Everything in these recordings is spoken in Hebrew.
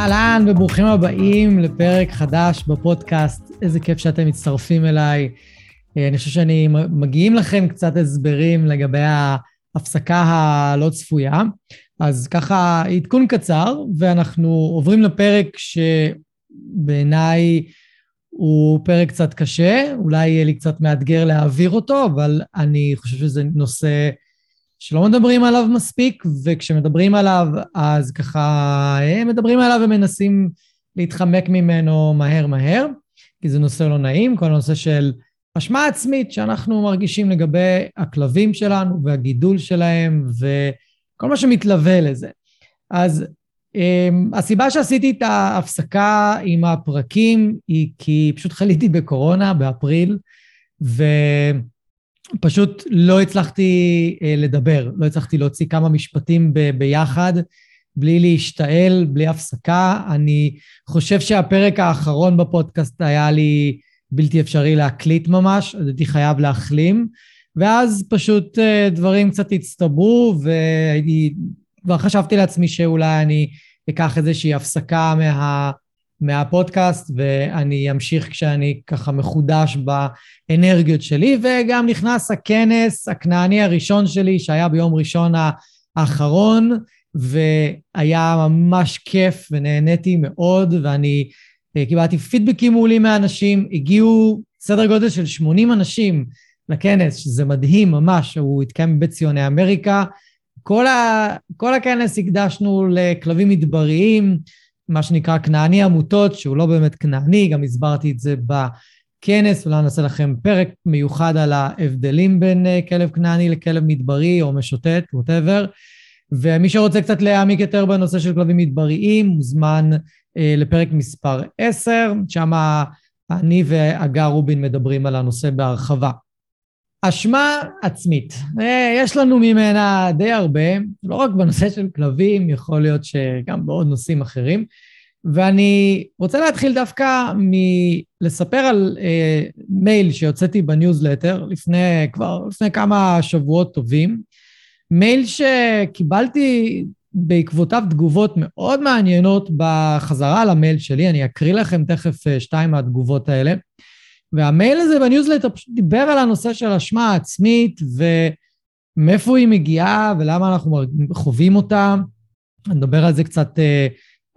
אהלן וברוכים הבאים לפרק חדש בפודקאסט. איזה כיף שאתם מצטרפים אליי. אה, אני חושב שאני מגיעים לכם קצת הסברים לגבי ההפסקה הלא צפויה. אז ככה עדכון קצר, ואנחנו עוברים לפרק שבעיניי הוא פרק קצת קשה, אולי יהיה לי קצת מאתגר להעביר אותו, אבל אני חושב שזה נושא שלא מדברים עליו מספיק, וכשמדברים עליו, אז ככה הם מדברים עליו ומנסים להתחמק ממנו מהר מהר, כי זה נושא לא נעים, כל הנושא של אשמה עצמית שאנחנו מרגישים לגבי הכלבים שלנו והגידול שלהם וכל מה שמתלווה לזה. אז um, הסיבה שעשיתי את ההפסקה עם הפרקים היא כי פשוט חליתי בקורונה באפריל, ו... פשוט לא הצלחתי אה, לדבר, לא הצלחתי להוציא כמה משפטים ב- ביחד, בלי להשתעל, בלי הפסקה. אני חושב שהפרק האחרון בפודקאסט היה לי בלתי אפשרי להקליט ממש, הייתי חייב להחלים, ואז פשוט אה, דברים קצת הצטברו, והייתי, כבר חשבתי לעצמי שאולי אני אקח איזושהי הפסקה מה... מהפודקאסט, ואני אמשיך כשאני ככה מחודש באנרגיות שלי, וגם נכנס הכנס הכנעני הראשון שלי, שהיה ביום ראשון האחרון, והיה ממש כיף ונהניתי מאוד, ואני אה, קיבלתי פידבקים מעולים מהאנשים, הגיעו סדר גודל של 80 אנשים לכנס, שזה מדהים ממש, הוא התקיים בבית ציוני אמריקה. כל, ה, כל הכנס הקדשנו לכלבים מדבריים, מה שנקרא כנעני עמותות, שהוא לא באמת כנעני, גם הסברתי את זה בכנס, אולי נעשה לכם פרק מיוחד על ההבדלים בין אה, כלב כנעני לכלב מדברי או משוטט, ווטאבר. ומי שרוצה קצת להעמיק יותר בנושא של כלבים מדבריים, מוזמן אה, לפרק מספר 10, שם אני והגר רובין מדברים על הנושא בהרחבה. אשמה עצמית. אה, יש לנו ממנה די הרבה, לא רק בנושא של כלבים, יכול להיות שגם בעוד נושאים אחרים. ואני רוצה להתחיל דווקא מלספר על אה, מייל שהוצאתי בניוזלטר לפני, כבר לפני כמה שבועות טובים. מייל שקיבלתי בעקבותיו תגובות מאוד מעניינות בחזרה למייל שלי, אני אקריא לכם תכף אה, שתיים מהתגובות האלה. והמייל הזה בניוזלטר פשוט דיבר על הנושא של אשמה עצמית ומאיפה היא מגיעה ולמה אנחנו חווים אותה. אני אדבר על זה קצת אה,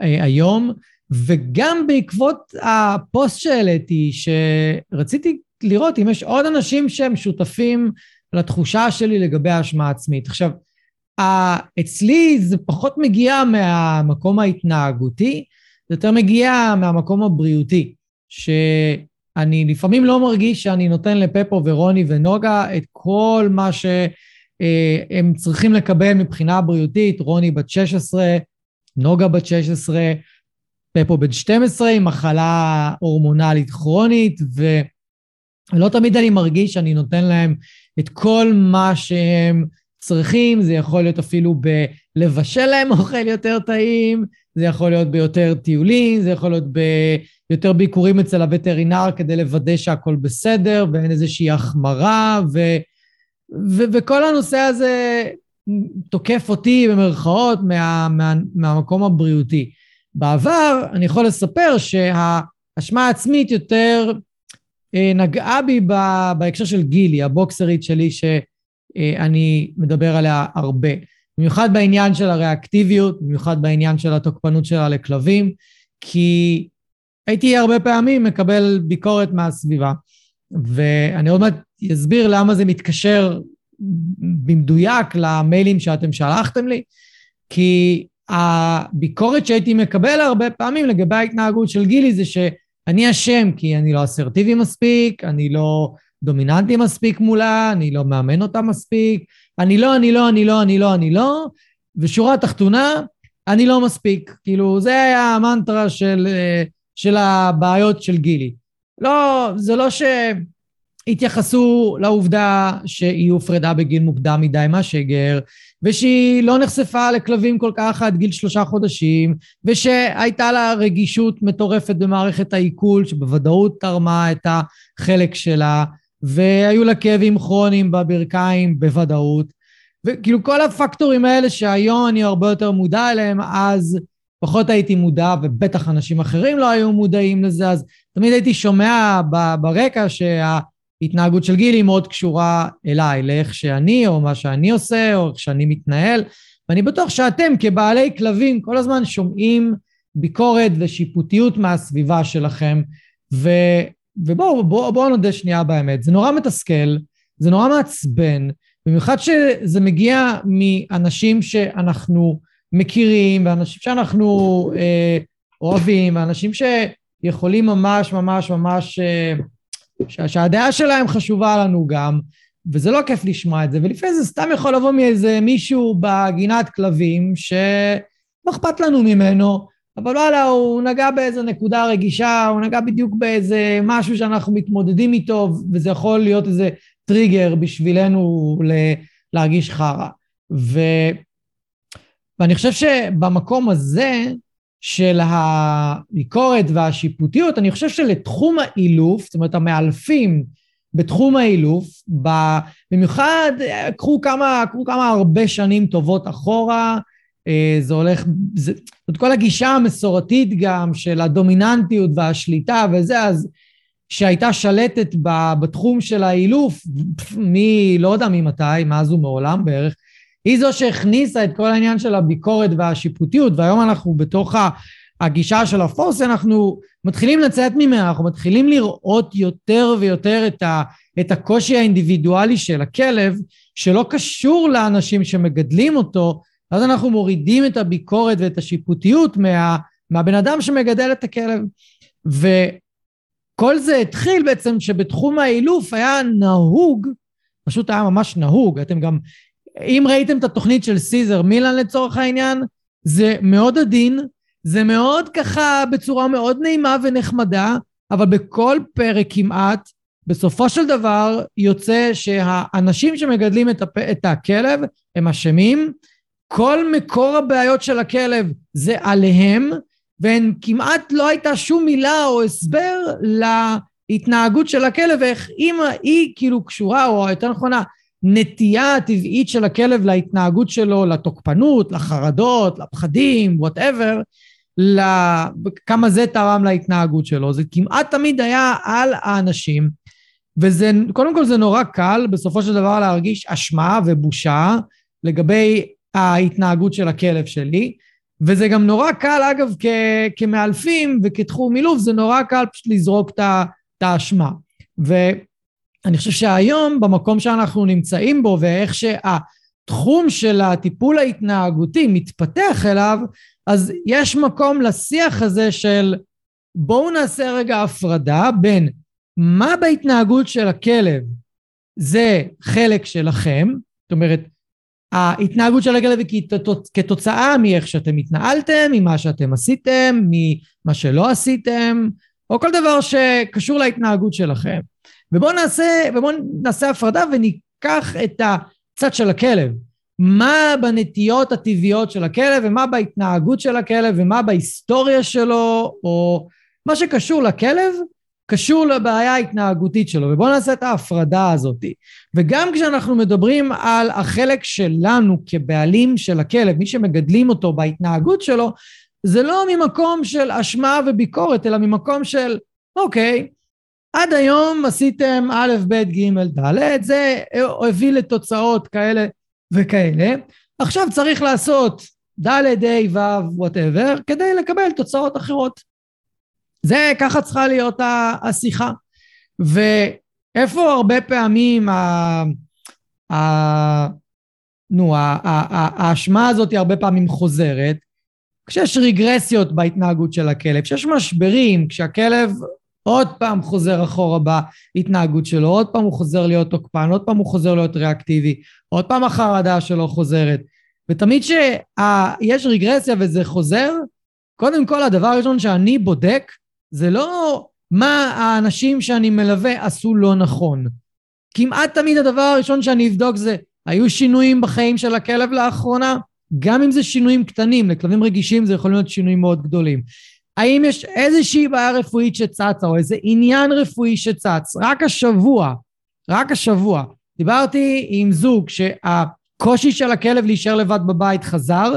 אה, היום. וגם בעקבות הפוסט שהעליתי, שרציתי לראות אם יש עוד אנשים שהם שותפים לתחושה שלי לגבי האשמה עצמית. עכשיו, אצלי זה פחות מגיע מהמקום ההתנהגותי, זה יותר מגיע מהמקום הבריאותי, ש... אני לפעמים לא מרגיש שאני נותן לפפו ורוני ונוגה את כל מה שהם צריכים לקבל מבחינה בריאותית. רוני בת 16, נוגה בת 16, פפו בן 12 עם מחלה הורמונלית כרונית, ולא תמיד אני מרגיש שאני נותן להם את כל מה שהם צריכים, זה יכול להיות אפילו בלבשל להם אוכל יותר טעים, זה יכול להיות ביותר טיולים, זה יכול להיות ביותר ביקורים אצל הווטרינר כדי לוודא שהכל בסדר ואין איזושהי החמרה, ו, ו, וכל הנושא הזה תוקף אותי במרכאות מה, מה, מהמקום הבריאותי. בעבר אני יכול לספר שהאשמה העצמית יותר אה, נגעה בי בהקשר של גילי, הבוקסרית שלי, שאני מדבר עליה הרבה. במיוחד בעניין של הריאקטיביות, במיוחד בעניין של התוקפנות שלה לכלבים, כי הייתי הרבה פעמים מקבל ביקורת מהסביבה, ואני עוד מעט אסביר למה זה מתקשר במדויק למיילים שאתם שלחתם לי, כי הביקורת שהייתי מקבל הרבה פעמים לגבי ההתנהגות של גילי זה שאני אשם כי אני לא אסרטיבי מספיק, אני לא דומיננטי מספיק מולה, אני לא מאמן אותה מספיק, אני לא, אני לא, אני לא, אני לא, אני לא, ושורה תחתונה, אני לא מספיק. כאילו, זה היה המנטרה של, של הבעיות של גילי. לא, זה לא שהתייחסו לעובדה שהיא הופרדה בגיל מוקדם מדי מהשגר, ושהיא לא נחשפה לכלבים כל כך עד גיל שלושה חודשים, ושהייתה לה רגישות מטורפת במערכת העיכול, שבוודאות תרמה את החלק שלה, והיו לה כאבים כרוניים בברכיים בוודאות. וכאילו כל הפקטורים האלה שהיום אני הרבה יותר מודע אליהם, אז פחות הייתי מודע, ובטח אנשים אחרים לא היו מודעים לזה, אז תמיד הייתי שומע ברקע שההתנהגות של גילי מאוד קשורה אליי, לאיך שאני, או מה שאני עושה, או איך שאני מתנהל, ואני בטוח שאתם כבעלי כלבים כל הזמן שומעים ביקורת ושיפוטיות מהסביבה שלכם, ו... ובואו בוא, בוא נודה שנייה באמת, זה נורא מתסכל, זה נורא מעצבן, במיוחד שזה מגיע מאנשים שאנחנו מכירים, ואנשים שאנחנו אה, אוהבים, ואנשים שיכולים ממש ממש ממש, אה, שהדעה שלהם חשובה לנו גם, וזה לא כיף לשמוע את זה, ולפעמים זה סתם יכול לבוא מאיזה מישהו בגינת כלבים, שלא אכפת לנו ממנו, אבל וואלה, הוא נגע באיזה נקודה רגישה, הוא נגע בדיוק באיזה משהו שאנחנו מתמודדים איתו, וזה יכול להיות איזה טריגר בשבילנו להרגיש חרא. ו... ואני חושב שבמקום הזה של הביקורת והשיפוטיות, אני חושב שלתחום האילוף, זאת אומרת המאלפים בתחום האילוף, במיוחד קחו כמה, קחו כמה הרבה שנים טובות אחורה, זה הולך, זה, זאת כל הגישה המסורתית גם של הדומיננטיות והשליטה וזה, אז שהייתה שלטת בתחום של האילוף, מי, לא יודע ממתי, מאז ומעולם בערך, היא זו שהכניסה את כל העניין של הביקורת והשיפוטיות, והיום אנחנו בתוך הגישה של הפורס, אנחנו מתחילים לצאת ממנה, אנחנו מתחילים לראות יותר ויותר את, ה, את הקושי האינדיבידואלי של הכלב, שלא קשור לאנשים שמגדלים אותו, אז אנחנו מורידים את הביקורת ואת השיפוטיות מה, מהבן אדם שמגדל את הכלב. וכל זה התחיל בעצם שבתחום האילוף היה נהוג, פשוט היה ממש נהוג, אתם גם, אם ראיתם את התוכנית של סיזר מילן לצורך העניין, זה מאוד עדין, זה מאוד ככה בצורה מאוד נעימה ונחמדה, אבל בכל פרק כמעט, בסופו של דבר יוצא שהאנשים שמגדלים את, הפ... את הכלב הם אשמים, כל מקור הבעיות של הכלב זה עליהם, והן כמעט לא הייתה שום מילה או הסבר להתנהגות של הכלב, ואיך אם היא כאילו קשורה, או יותר נכונה, נטייה הטבעית של הכלב להתנהגות שלו, לתוקפנות, לחרדות, לפחדים, וואטאבר, כמה זה תרם להתנהגות שלו. זה כמעט תמיד היה על האנשים, וזה, קודם כל זה נורא קל בסופו של דבר להרגיש אשמה ובושה לגבי ההתנהגות של הכלב שלי, וזה גם נורא קל, אגב, כ- כמאלפים וכתחום אילוף, זה נורא קל פשוט לזרוק את האשמה. ואני חושב שהיום, במקום שאנחנו נמצאים בו, ואיך שהתחום של הטיפול ההתנהגותי מתפתח אליו, אז יש מקום לשיח הזה של בואו נעשה רגע הפרדה בין מה בהתנהגות של הכלב זה חלק שלכם, זאת אומרת, ההתנהגות של הכלב היא כתוצאה מאיך שאתם התנהלתם, ממה שאתם עשיתם, ממה שלא עשיתם, או כל דבר שקשור להתנהגות שלכם. ובואו נעשה, ובואו נעשה הפרדה וניקח את הצד של הכלב. מה בנטיות הטבעיות של הכלב, ומה בהתנהגות של הכלב, ומה בהיסטוריה שלו, או מה שקשור לכלב, קשור לבעיה ההתנהגותית שלו, ובואו נעשה את ההפרדה הזאת. וגם כשאנחנו מדברים על החלק שלנו כבעלים של הכלב, מי שמגדלים אותו בהתנהגות שלו, זה לא ממקום של אשמה וביקורת, אלא ממקום של, אוקיי, עד היום עשיתם א', ב', ג', ד', זה הביא לתוצאות כאלה וכאלה, עכשיו צריך לעשות ד', ה', ו', וואטאבר, כדי לקבל תוצאות אחרות. זה, ככה צריכה להיות השיחה. ואיפה הרבה פעמים ה... ה... נו, האשמה הזאת הרבה פעמים חוזרת, כשיש רגרסיות בהתנהגות של הכלב, כשיש משברים, כשהכלב עוד פעם חוזר אחורה בהתנהגות שלו, עוד פעם הוא חוזר להיות תוקפן, עוד פעם הוא חוזר להיות ריאקטיבי, עוד פעם החרדה שלו חוזרת. ותמיד שיש רגרסיה וזה חוזר, קודם כל הדבר הראשון שאני בודק זה לא מה האנשים שאני מלווה עשו לא נכון. כמעט תמיד הדבר הראשון שאני אבדוק זה היו שינויים בחיים של הכלב לאחרונה? גם אם זה שינויים קטנים, לכלבים רגישים זה יכול להיות שינויים מאוד גדולים. האם יש איזושהי בעיה רפואית שצצה או איזה עניין רפואי שצץ? רק השבוע, רק השבוע, דיברתי עם זוג שהקושי של הכלב להישאר לבד בבית חזר,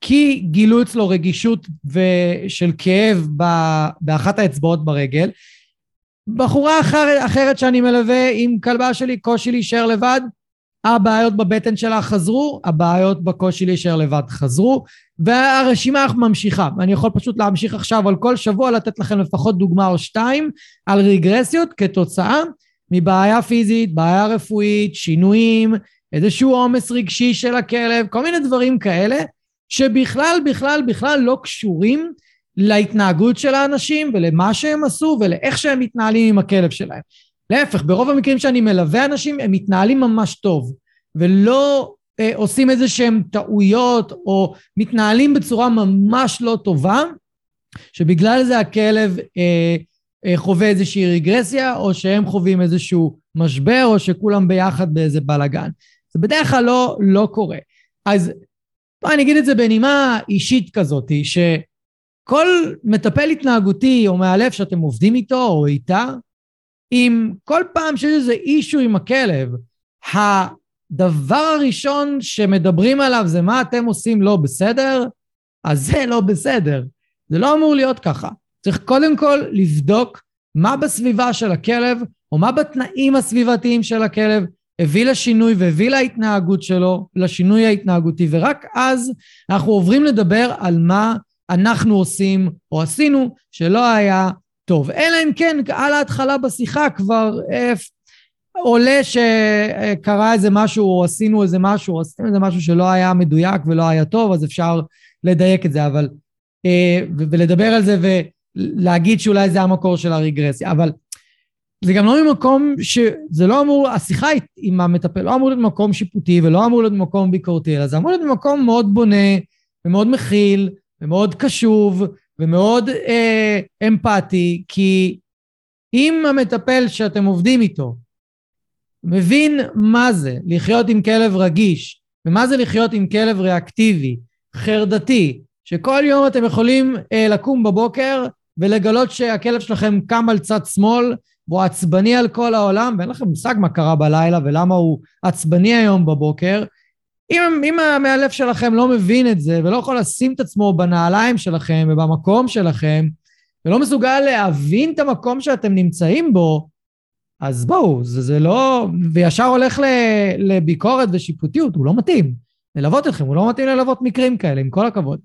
כי גילו אצלו רגישות של כאב באחת האצבעות ברגל. בחורה אחרת, אחרת שאני מלווה עם כלבה שלי, קושי להישאר לבד, הבעיות בבטן שלה חזרו, הבעיות בקושי להישאר לבד חזרו, והרשימה ממשיכה. אני יכול פשוט להמשיך עכשיו על כל שבוע לתת לכם לפחות דוגמה או שתיים על רגרסיות כתוצאה מבעיה פיזית, בעיה רפואית, שינויים, איזשהו עומס רגשי של הכלב, כל מיני דברים כאלה, שבכלל, בכלל, בכלל לא קשורים להתנהגות של האנשים ולמה שהם עשו ולאיך שהם מתנהלים עם הכלב שלהם. להפך, ברוב המקרים שאני מלווה אנשים, הם מתנהלים ממש טוב, ולא אה, עושים איזה שהם טעויות, או מתנהלים בצורה ממש לא טובה, שבגלל זה הכלב אה, אה, חווה איזושהי רגרסיה, או שהם חווים איזשהו משבר, או שכולם ביחד באיזה בלאגן. זה בדרך כלל לא, לא קורה. אז בוא אני אגיד את זה בנימה אישית כזאת, שכל מטפל התנהגותי או מאלף שאתם עובדים איתו או איתה, אם כל פעם שיש איזה אישו עם הכלב, הדבר הראשון שמדברים עליו זה מה אתם עושים לא בסדר, אז זה לא בסדר. זה לא אמור להיות ככה. צריך קודם כל לבדוק מה בסביבה של הכלב, או מה בתנאים הסביבתיים של הכלב הביא לשינוי והביא להתנהגות שלו, לשינוי ההתנהגותי, ורק אז אנחנו עוברים לדבר על מה אנחנו עושים או עשינו שלא היה טוב, אלא אם כן על ההתחלה בשיחה כבר אה, עולה שקרה איזה משהו או עשינו איזה משהו או עשינו איזה משהו שלא היה מדויק ולא היה טוב, אז אפשר לדייק את זה, אבל... אה, ולדבר על זה ולהגיד שאולי זה המקור של הרגרסיה, אבל זה גם לא ממקום שזה לא אמור, השיחה עם המטפל לא אמור להיות מקום שיפוטי ולא אמור להיות מקום ביקורתי, אלא זה אמור להיות מקום מאוד בונה ומאוד מכיל ומאוד קשוב ומאוד אה, אמפתי, כי אם המטפל שאתם עובדים איתו מבין מה זה לחיות עם כלב רגיש, ומה זה לחיות עם כלב ריאקטיבי, חרדתי, שכל יום אתם יכולים אה, לקום בבוקר ולגלות שהכלב שלכם קם על צד שמאל והוא עצבני על כל העולם, ואין לכם מושג מה קרה בלילה ולמה הוא עצבני היום בבוקר, אם, אם המאלף שלכם לא מבין את זה ולא יכול לשים את עצמו בנעליים שלכם ובמקום שלכם, ולא מסוגל להבין את המקום שאתם נמצאים בו, אז בואו, זה, זה לא... וישר הולך ל, לביקורת ושיפוטיות, הוא לא מתאים ללוות אתכם, הוא לא מתאים ללוות מקרים כאלה, עם כל הכבוד.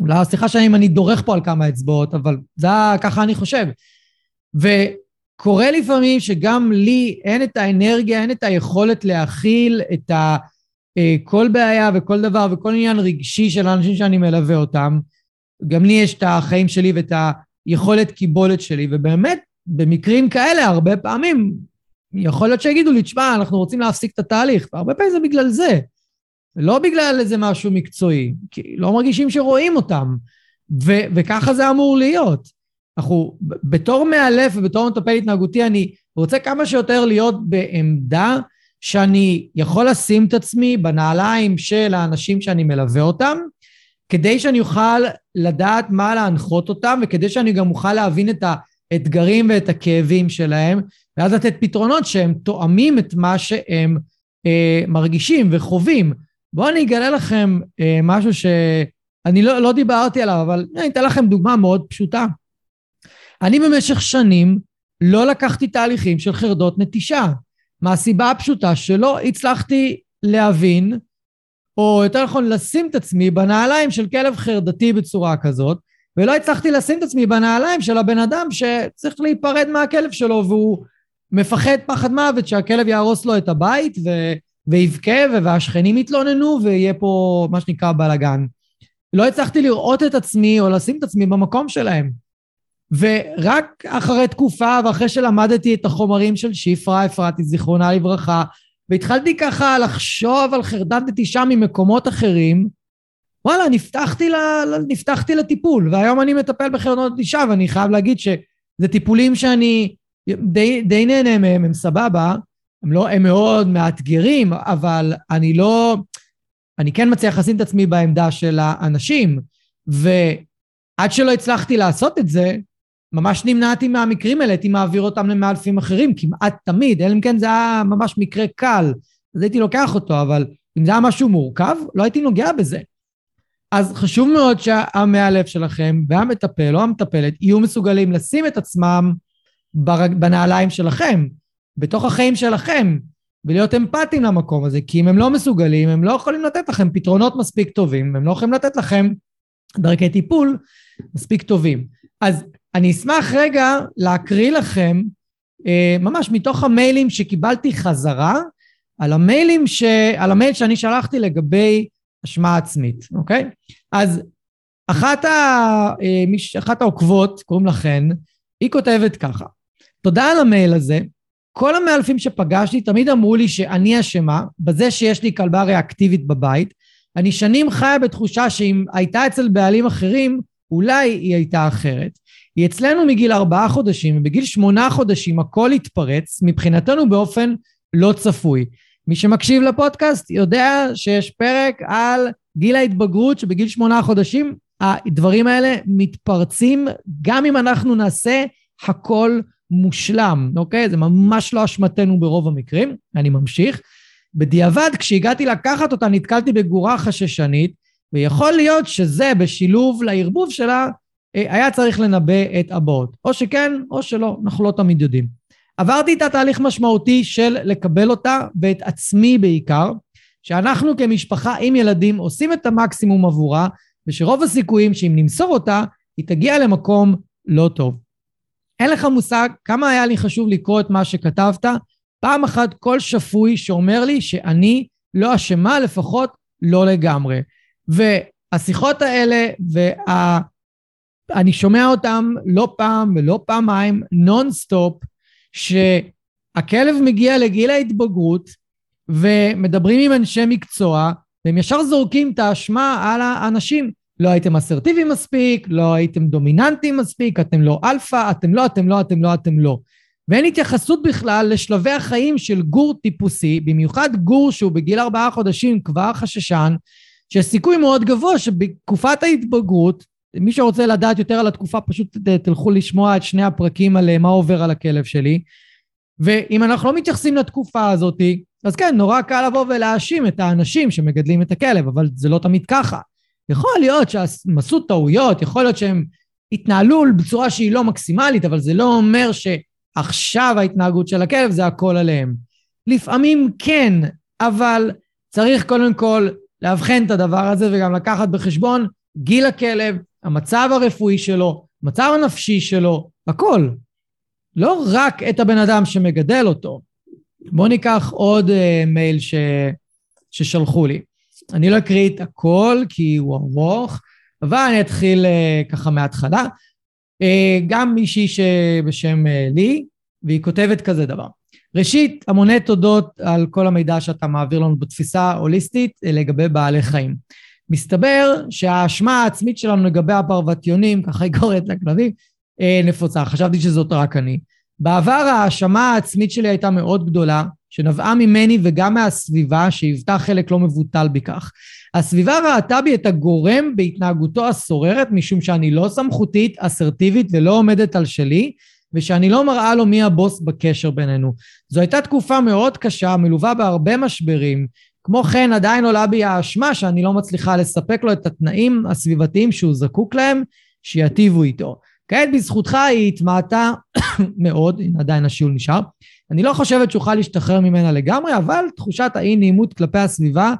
אולי סליחה שאני דורך פה על כמה אצבעות, אבל זה ככה אני חושב. וקורה לפעמים שגם לי אין את האנרגיה, אין את היכולת להכיל את ה... אה, כל בעיה וכל דבר וכל עניין רגשי של האנשים שאני מלווה אותם, גם לי יש את החיים שלי ואת היכולת קיבולת שלי, ובאמת, במקרים כאלה, הרבה פעמים, יכול להיות שיגידו לי, תשמע, אנחנו רוצים להפסיק את התהליך, והרבה פעמים זה בגלל זה, לא בגלל איזה משהו מקצועי, כי לא מרגישים שרואים אותם, ו- וככה זה אמור להיות. אנחנו, בתור מאלף ובתור מטפל התנהגותי, אני רוצה כמה שיותר להיות בעמדה שאני יכול לשים את עצמי בנעליים של האנשים שאני מלווה אותם, כדי שאני אוכל לדעת מה להנחות אותם, וכדי שאני גם אוכל להבין את האתגרים ואת הכאבים שלהם, ואז לתת פתרונות שהם תואמים את מה שהם אה, מרגישים וחווים. בואו אני אגלה לכם אה, משהו שאני לא, לא דיברתי עליו, אבל אני אתן לכם דוגמה מאוד פשוטה. אני במשך שנים לא לקחתי תהליכים של חרדות נטישה. מהסיבה הפשוטה שלא הצלחתי להבין, או יותר נכון לשים את עצמי בנעליים של כלב חרדתי בצורה כזאת, ולא הצלחתי לשים את עצמי בנעליים של הבן אדם שצריך להיפרד מהכלב שלו והוא מפחד פחד מוות שהכלב יהרוס לו את הבית ו... ויבכה והשכנים יתלוננו ויהיה פה מה שנקרא בלאגן. לא הצלחתי לראות את עצמי או לשים את עצמי במקום שלהם. ורק אחרי תקופה ואחרי שלמדתי את החומרים של שפרה אפרתי זיכרונה לברכה והתחלתי ככה לחשוב על חרדת נטישה ממקומות אחרים וואלה נפתחתי, ל... נפתחתי לטיפול. והיום אני מטפל בחרדות נטישה ואני חייב להגיד שזה טיפולים שאני די, די נהנה מהם הם סבבה הם לא הם מאוד מאתגרים אבל אני לא אני כן מצליח לשים את עצמי בעמדה של האנשים. ועד שלא הצלחתי לעשות את זה ממש נמנעתי מהמקרים האלה, הייתי מעביר אותם למאלפים אחרים, כמעט תמיד, אלא אם כן זה היה ממש מקרה קל, אז הייתי לוקח אותו, אבל אם זה היה משהו מורכב, לא הייתי נוגע בזה. אז חשוב מאוד שהמאלף שלכם והמטפל או המטפלת יהיו מסוגלים לשים את עצמם בנעליים שלכם, בתוך החיים שלכם, ולהיות אמפתיים למקום הזה, כי אם הם לא מסוגלים, הם לא יכולים לתת לכם פתרונות מספיק טובים, הם לא יכולים לתת לכם דרכי טיפול מספיק טובים. אז אני אשמח רגע להקריא לכם אה, ממש מתוך המיילים שקיבלתי חזרה, על המיילים ש... על המייל שאני שלחתי לגבי אשמה עצמית, אוקיי? אז אחת, ה... אה, אחת העוקבות, קוראים לה חן, היא כותבת ככה: תודה על המייל הזה, כל המאלפים שפגשתי תמיד אמרו לי שאני אשמה בזה שיש לי כלבה ריאקטיבית בבית. אני שנים חיה בתחושה שאם הייתה אצל בעלים אחרים, אולי היא הייתה אחרת. היא אצלנו מגיל ארבעה חודשים, ובגיל שמונה חודשים הכל התפרץ, מבחינתנו באופן לא צפוי. מי שמקשיב לפודקאסט יודע שיש פרק על גיל ההתבגרות, שבגיל שמונה חודשים הדברים האלה מתפרצים, גם אם אנחנו נעשה הכל מושלם, אוקיי? זה ממש לא אשמתנו ברוב המקרים. אני ממשיך. בדיעבד, כשהגעתי לקחת אותה, נתקלתי בגורה חששנית, ויכול להיות שזה, בשילוב לערבוב שלה, היה צריך לנבא את הבאות. או שכן, או שלא, אנחנו לא תמיד יודעים. עברתי את התהליך משמעותי של לקבל אותה, ואת עצמי בעיקר, שאנחנו כמשפחה עם ילדים עושים את המקסימום עבורה, ושרוב הסיכויים שאם נמסור אותה, היא תגיע למקום לא טוב. אין לך מושג כמה היה לי חשוב לקרוא את מה שכתבת, פעם אחת קול שפוי שאומר לי שאני לא אשמה, לפחות לא לגמרי. והשיחות האלה וה... אני שומע אותם לא פעם ולא פעמיים, נונסטופ, שהכלב מגיע לגיל ההתבגרות ומדברים עם אנשי מקצוע, והם ישר זורקים את האשמה על האנשים. לא הייתם אסרטיביים מספיק, לא הייתם דומיננטיים מספיק, אתם לא אלפא, אתם לא, אתם לא, אתם לא, אתם לא. ואין התייחסות בכלל לשלבי החיים של גור טיפוסי, במיוחד גור שהוא בגיל ארבעה חודשים כבר חששן, שיש סיכוי מאוד גבוה שבתקופת ההתבגרות מי שרוצה לדעת יותר על התקופה, פשוט תלכו לשמוע את שני הפרקים על אה, מה עובר על הכלב שלי. ואם אנחנו לא מתייחסים לתקופה הזאת, אז כן, נורא קל לבוא ולהאשים את האנשים שמגדלים את הכלב, אבל זה לא תמיד ככה. יכול להיות שהם עשו טעויות, יכול להיות שהם התנהלו בצורה שהיא לא מקסימלית, אבל זה לא אומר שעכשיו ההתנהגות של הכלב זה הכל עליהם. לפעמים כן, אבל צריך קודם כל לאבחן את הדבר הזה וגם לקחת בחשבון גיל הכלב, המצב הרפואי שלו, המצב הנפשי שלו, הכל. לא רק את הבן אדם שמגדל אותו. בואו ניקח עוד uh, מייל ש... ששלחו לי. אני לא אקריא את הכל כי הוא ארוך, אבל אני אתחיל uh, ככה מההתחלה. Uh, גם מישהי שבשם uh, לי, והיא כותבת כזה דבר. ראשית, המוני תודות על כל המידע שאתה מעביר לנו בתפיסה הוליסטית לגבי בעלי חיים. מסתבר שהאשמה העצמית שלנו לגבי הפרווטיונים, ככה היא קוראת לכלבים, אה, נפוצה. חשבתי שזאת רק אני. בעבר ההאשמה העצמית שלי הייתה מאוד גדולה, שנבעה ממני וגם מהסביבה, שהיוותה חלק לא מבוטל בכך. הסביבה ראתה בי את הגורם בהתנהגותו הסוררת, משום שאני לא סמכותית, אסרטיבית ולא עומדת על שלי, ושאני לא מראה לו מי הבוס בקשר בינינו. זו הייתה תקופה מאוד קשה, מלווה בהרבה משברים, כמו כן, עדיין עולה בי האשמה שאני לא מצליחה לספק לו את התנאים הסביבתיים שהוא זקוק להם, שיטיבו איתו. כעת בזכותך היא התמעטה מאוד, הנה עדיין השיעול נשאר. אני לא חושבת שאוכל להשתחרר ממנה לגמרי, אבל תחושת האי נעימות כלפי הסביבה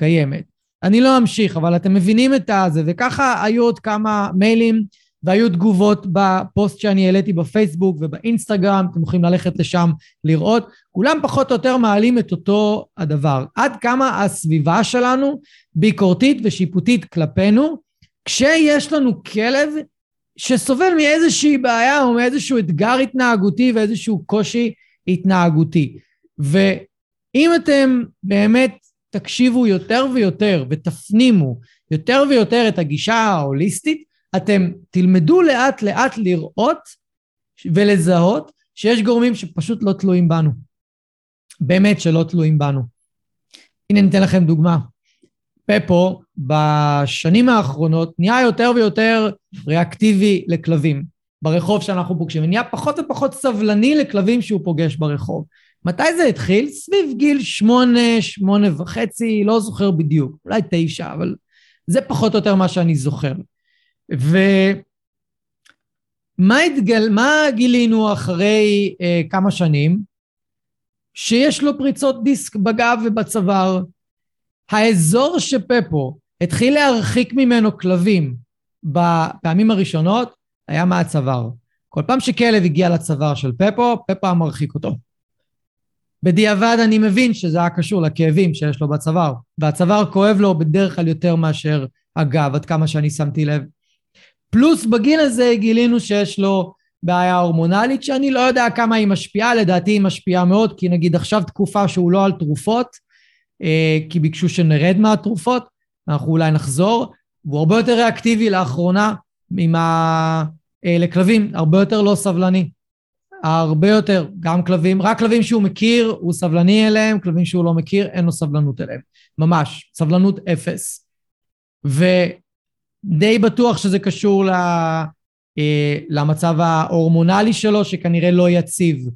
קיימת. אני לא אמשיך, אבל אתם מבינים את הזה, וככה היו עוד כמה מיילים והיו תגובות בפוסט שאני העליתי בפייסבוק ובאינסטגרם, אתם יכולים ללכת לשם לראות, כולם פחות או יותר מעלים את אותו הדבר. עד כמה הסביבה שלנו ביקורתית ושיפוטית כלפינו, כשיש לנו כלב שסובל מאיזושהי בעיה או מאיזשהו אתגר התנהגותי ואיזשהו קושי התנהגותי. ואם אתם באמת תקשיבו יותר ויותר ותפנימו יותר ויותר את הגישה ההוליסטית, אתם תלמדו לאט לאט לראות ולזהות שיש גורמים שפשוט לא תלויים בנו. באמת שלא תלויים בנו. הנה ניתן לכם דוגמה. פפו בשנים האחרונות נהיה יותר ויותר ריאקטיבי לכלבים ברחוב שאנחנו פוגשים, נהיה פחות ופחות סבלני לכלבים שהוא פוגש ברחוב. מתי זה התחיל? סביב גיל שמונה, שמונה וחצי, לא זוכר בדיוק, אולי תשע, אבל זה פחות או יותר מה שאני זוכר. ומה התגל... גילינו אחרי אה, כמה שנים? שיש לו פריצות דיסק בגב ובצוואר. האזור שפפו התחיל להרחיק ממנו כלבים בפעמים הראשונות היה מהצוואר. כל פעם שכלב הגיע לצוואר של פפו, פפו היה מרחיק אותו. בדיעבד אני מבין שזה היה קשור לכאבים שיש לו בצוואר, והצוואר כואב לו בדרך כלל יותר מאשר הגב, עד כמה שאני שמתי לב. פלוס בגיל הזה גילינו שיש לו בעיה הורמונלית שאני לא יודע כמה היא משפיעה, לדעתי היא משפיעה מאוד, כי נגיד עכשיו תקופה שהוא לא על תרופות, אה, כי ביקשו שנרד מהתרופות, אנחנו אולי נחזור, והוא הרבה יותר ריאקטיבי לאחרונה עם ה... אה, לכלבים, הרבה יותר לא סבלני. הרבה יותר, גם כלבים, רק כלבים שהוא מכיר, הוא סבלני אליהם, כלבים שהוא לא מכיר, אין לו סבלנות אליהם. ממש, סבלנות אפס. ודי בטוח שזה קשור ל... אה, למצב ההורמונלי שלו, שכנראה לא יציב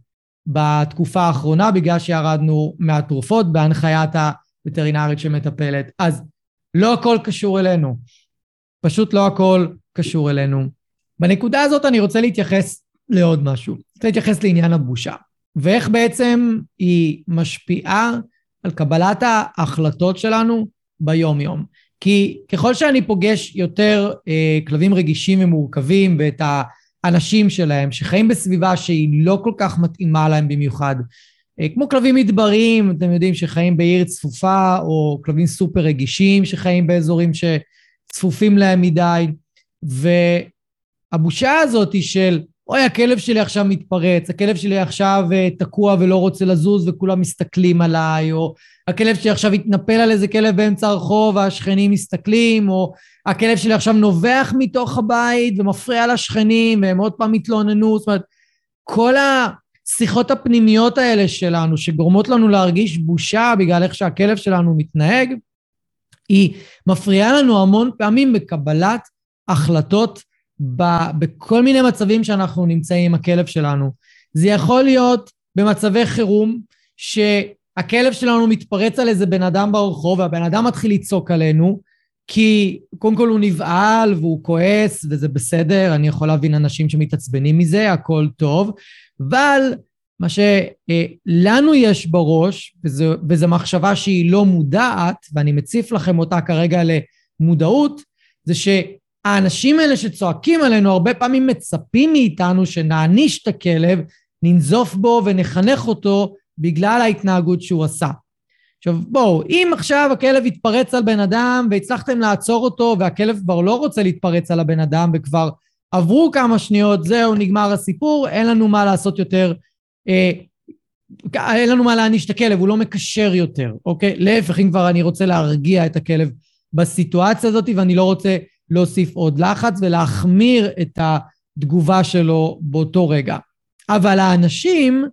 בתקופה האחרונה, בגלל שירדנו מהתרופות בהנחיית הווטרינרית שמטפלת. אז לא הכל קשור אלינו. פשוט לא הכל קשור אלינו. בנקודה הזאת אני רוצה להתייחס לעוד משהו. אני רוצה להתייחס לעניין הבושה, ואיך בעצם היא משפיעה על קבלת ההחלטות שלנו ביום-יום. כי ככל שאני פוגש יותר אה, כלבים רגישים ומורכבים ואת האנשים שלהם שחיים בסביבה שהיא לא כל כך מתאימה להם במיוחד, אה, כמו כלבים מדבריים, אתם יודעים, שחיים בעיר צפופה, או כלבים סופר רגישים שחיים באזורים שצפופים להם מדי, והבושה הזאת היא של אוי, הכלב שלי עכשיו מתפרץ, הכלב שלי עכשיו uh, תקוע ולא רוצה לזוז וכולם מסתכלים עליי, או הכלב שלי עכשיו התנפל על איזה כלב באמצע הרחוב והשכנים מסתכלים, או הכלב שלי עכשיו נובח מתוך הבית ומפריע לשכנים והם עוד פעם התלוננו, זאת אומרת, כל השיחות הפנימיות האלה שלנו שגורמות לנו להרגיש בושה בגלל איך שהכלב שלנו מתנהג, היא מפריעה לנו המון פעמים בקבלת החלטות בכל מיני מצבים שאנחנו נמצאים עם הכלב שלנו. זה יכול להיות במצבי חירום, שהכלב שלנו מתפרץ על איזה בן אדם ברחוב, והבן אדם מתחיל לצעוק עלינו, כי קודם כל הוא נבהל והוא כועס, וזה בסדר, אני יכול להבין אנשים שמתעצבנים מזה, הכל טוב, אבל מה שלנו יש בראש, וזו מחשבה שהיא לא מודעת, ואני מציף לכם אותה כרגע למודעות, זה ש... האנשים האלה שצועקים עלינו הרבה פעמים מצפים מאיתנו שנעניש את הכלב, ננזוף בו ונחנך אותו בגלל ההתנהגות שהוא עשה. עכשיו בואו, אם עכשיו הכלב יתפרץ על בן אדם והצלחתם לעצור אותו והכלב כבר לא רוצה להתפרץ על הבן אדם וכבר עברו כמה שניות, זהו, נגמר הסיפור, אין לנו מה לעשות יותר, אה, אין לנו מה להעניש את הכלב, הוא לא מקשר יותר, אוקיי? להפך, אם כבר אני רוצה להרגיע את הכלב בסיטואציה הזאת ואני לא רוצה להוסיף עוד לחץ ולהחמיר את התגובה שלו באותו רגע. אבל האנשים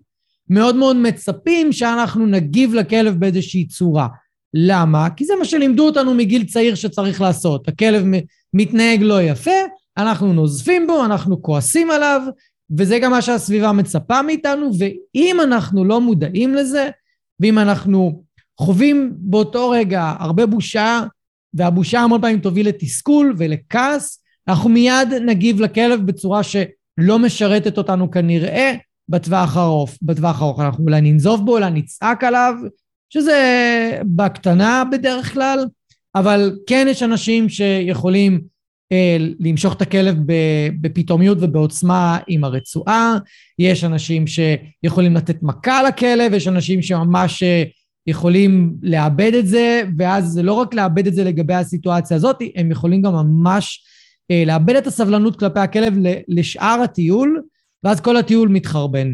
מאוד מאוד מצפים שאנחנו נגיב לכלב באיזושהי צורה. למה? כי זה מה שלימדו אותנו מגיל צעיר שצריך לעשות. הכלב מתנהג לא יפה, אנחנו נוזפים בו, אנחנו כועסים עליו, וזה גם מה שהסביבה מצפה מאיתנו, ואם אנחנו לא מודעים לזה, ואם אנחנו חווים באותו רגע הרבה בושה והבושה המון פעמים תוביל לתסכול ולכעס, אנחנו מיד נגיב לכלב בצורה שלא משרתת אותנו כנראה בטווח הארוך. בטווח הארוך אנחנו אולי ננזוף בו, אולי נצעק עליו, שזה בקטנה בדרך כלל, אבל כן יש אנשים שיכולים אה, למשוך את הכלב בפתאומיות ובעוצמה עם הרצועה, יש אנשים שיכולים לתת מכה לכלב, יש אנשים שממש אה, יכולים לאבד את זה, ואז זה לא רק לאבד את זה לגבי הסיטואציה הזאת, הם יכולים גם ממש אה, לאבד את הסבלנות כלפי הכלב לשאר הטיול, ואז כל הטיול מתחרבן.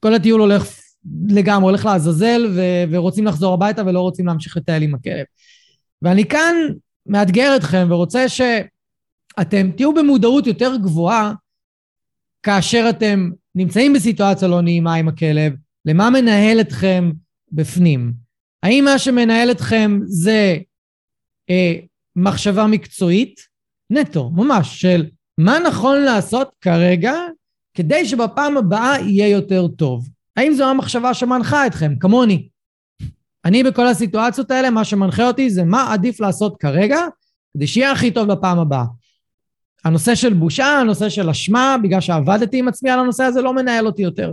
כל הטיול הולך לגמרי, הולך לעזאזל, ו- ורוצים לחזור הביתה ולא רוצים להמשיך לטייל עם הכלב. ואני כאן מאתגר אתכם ורוצה שאתם תהיו במודעות יותר גבוהה כאשר אתם נמצאים בסיטואציה לא נעימה עם הכלב, למה מנהל אתכם בפנים. האם מה שמנהל אתכם זה אה, מחשבה מקצועית? נטו, ממש, של מה נכון לעשות כרגע כדי שבפעם הבאה יהיה יותר טוב. האם זו המחשבה שמנחה אתכם, כמוני? אני בכל הסיטואציות האלה, מה שמנחה אותי זה מה עדיף לעשות כרגע, כדי שיהיה הכי טוב לפעם הבאה. הנושא של בושה, הנושא של אשמה, בגלל שעבדתי עם עצמי על הנושא הזה, לא מנהל אותי יותר.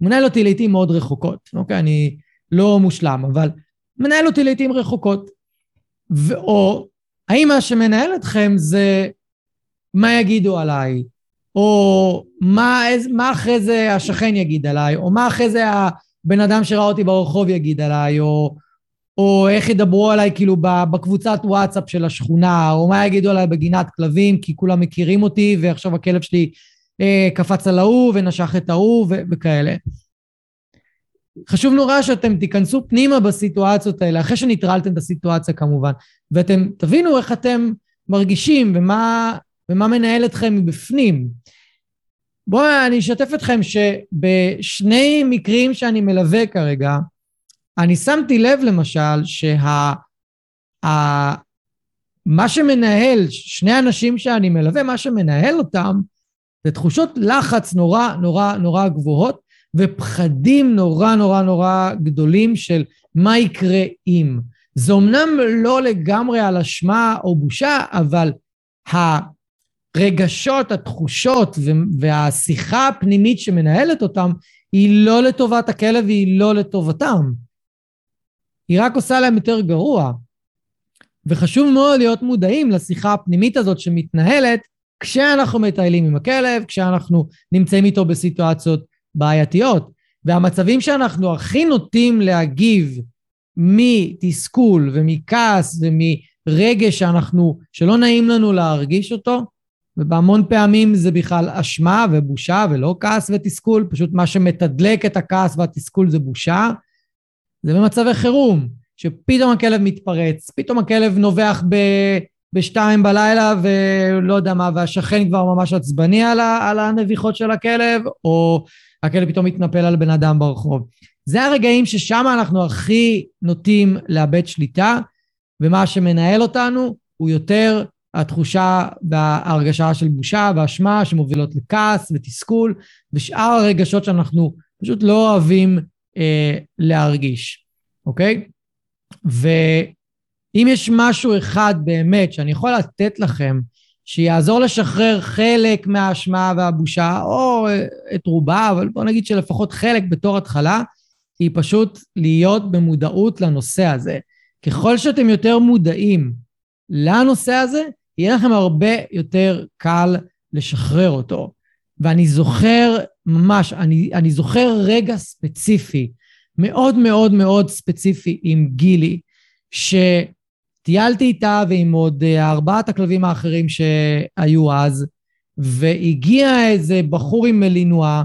מנהל אותי לעיתים מאוד רחוקות, אוקיי? אני לא מושלם, אבל מנהל אותי לעיתים רחוקות. או האם מה שמנהל אתכם זה מה יגידו עליי, או מה, מה אחרי זה השכן יגיד עליי, או מה אחרי זה הבן אדם שראה אותי ברחוב יגיד עליי, או, או איך ידברו עליי כאילו בקבוצת וואטסאפ של השכונה, או מה יגידו עליי בגינת כלבים, כי כולם מכירים אותי, ועכשיו הכלב שלי אה, קפץ על ההוא ונשך את ההוא וכאלה. חשוב נורא שאתם תיכנסו פנימה בסיטואציות האלה, אחרי שניטרלתם את הסיטואציה כמובן, ואתם תבינו איך אתם מרגישים ומה, ומה מנהל אתכם מבפנים. בואו אני אשתף אתכם שבשני מקרים שאני מלווה כרגע, אני שמתי לב למשל שה... ה, מה שמנהל, שני אנשים שאני מלווה, מה שמנהל אותם זה תחושות לחץ נורא נורא נורא גבוהות ופחדים נורא נורא נורא גדולים של מה יקרה אם. זה אמנם לא לגמרי על אשמה או בושה, אבל הרגשות, התחושות והשיחה הפנימית שמנהלת אותם היא לא לטובת הכלב והיא לא לטובתם. היא רק עושה להם יותר גרוע. וחשוב מאוד להיות מודעים לשיחה הפנימית הזאת שמתנהלת כשאנחנו מטיילים עם הכלב, כשאנחנו נמצאים איתו בסיטואציות בעייתיות. והמצבים שאנחנו הכי נוטים להגיב מתסכול ומכעס ומרגש שאנחנו, שלא נעים לנו להרגיש אותו, ובהמון פעמים זה בכלל אשמה ובושה ולא כעס ותסכול, פשוט מה שמתדלק את הכעס והתסכול זה בושה, זה במצבי חירום, שפתאום הכלב מתפרץ, פתאום הכלב נובח ב... בשתיים בלילה ולא יודע מה, והשכן כבר ממש עצבני על, ה... על הנביחות של הכלב, או הכלב פתאום מתנפל על בן אדם ברחוב. זה הרגעים ששם אנחנו הכי נוטים לאבד שליטה, ומה שמנהל אותנו הוא יותר התחושה וההרגשה של בושה ואשמה שמובילות לכעס ותסכול, ושאר הרגשות שאנחנו פשוט לא אוהבים אה, להרגיש, אוקיי? ואם יש משהו אחד באמת שאני יכול לתת לכם, שיעזור לשחרר חלק מהאשמה והבושה, או את רובה, אבל בוא נגיד שלפחות חלק בתור התחלה, היא פשוט להיות במודעות לנושא הזה. ככל שאתם יותר מודעים לנושא הזה, יהיה לכם הרבה יותר קל לשחרר אותו. ואני זוכר, ממש, אני, אני זוכר רגע ספציפי, מאוד מאוד מאוד ספציפי עם גילי, ש... טיילתי איתה ועם עוד אה, ארבעת הכלבים האחרים שהיו אז, והגיע איזה בחור עם מלינוע,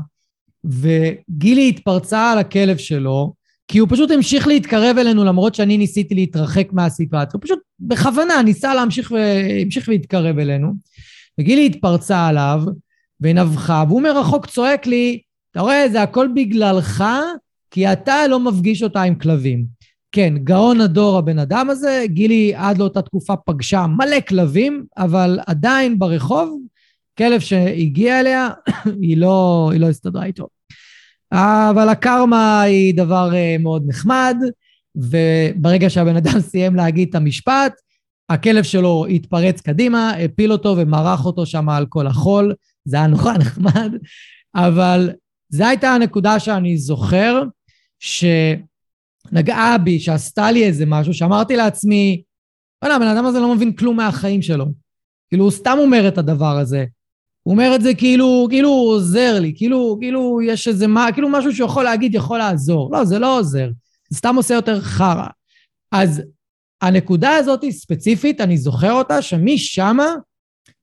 וגילי התפרצה על הכלב שלו, כי הוא פשוט המשיך להתקרב אלינו למרות שאני ניסיתי להתרחק מהסיטואציה. הוא פשוט בכוונה ניסה להמשיך והמשיך להתקרב אלינו. וגילי התפרצה עליו ונבחה, והוא מרחוק צועק לי, אתה רואה, זה הכל בגללך, כי אתה לא מפגיש אותה עם כלבים. כן, גאון הדור הבן אדם הזה, גילי עד לאותה תקופה פגשה מלא כלבים, אבל עדיין ברחוב, כלב שהגיע אליה, היא לא, היא לא הסתדרה איתו. אבל הקרמה היא דבר אה, מאוד נחמד, וברגע שהבן אדם סיים להגיד את המשפט, הכלב שלו התפרץ קדימה, הפיל אותו ומרח אותו שם על כל החול, זה היה נורא נחמד, אבל זו הייתה הנקודה שאני זוכר, ש... נגעה בי, שעשתה לי איזה משהו, שאמרתי לעצמי, וואלה, הבן אדם הזה לא מבין כלום מהחיים שלו. כאילו, הוא סתם אומר את הדבר הזה. הוא אומר את זה כאילו, כאילו הוא עוזר לי, כאילו, כאילו יש איזה מה, כאילו משהו שהוא יכול להגיד יכול לעזור. לא, זה לא עוזר. זה סתם עושה יותר חרא. אז הנקודה הזאת ספציפית, אני זוכר אותה, שמשמה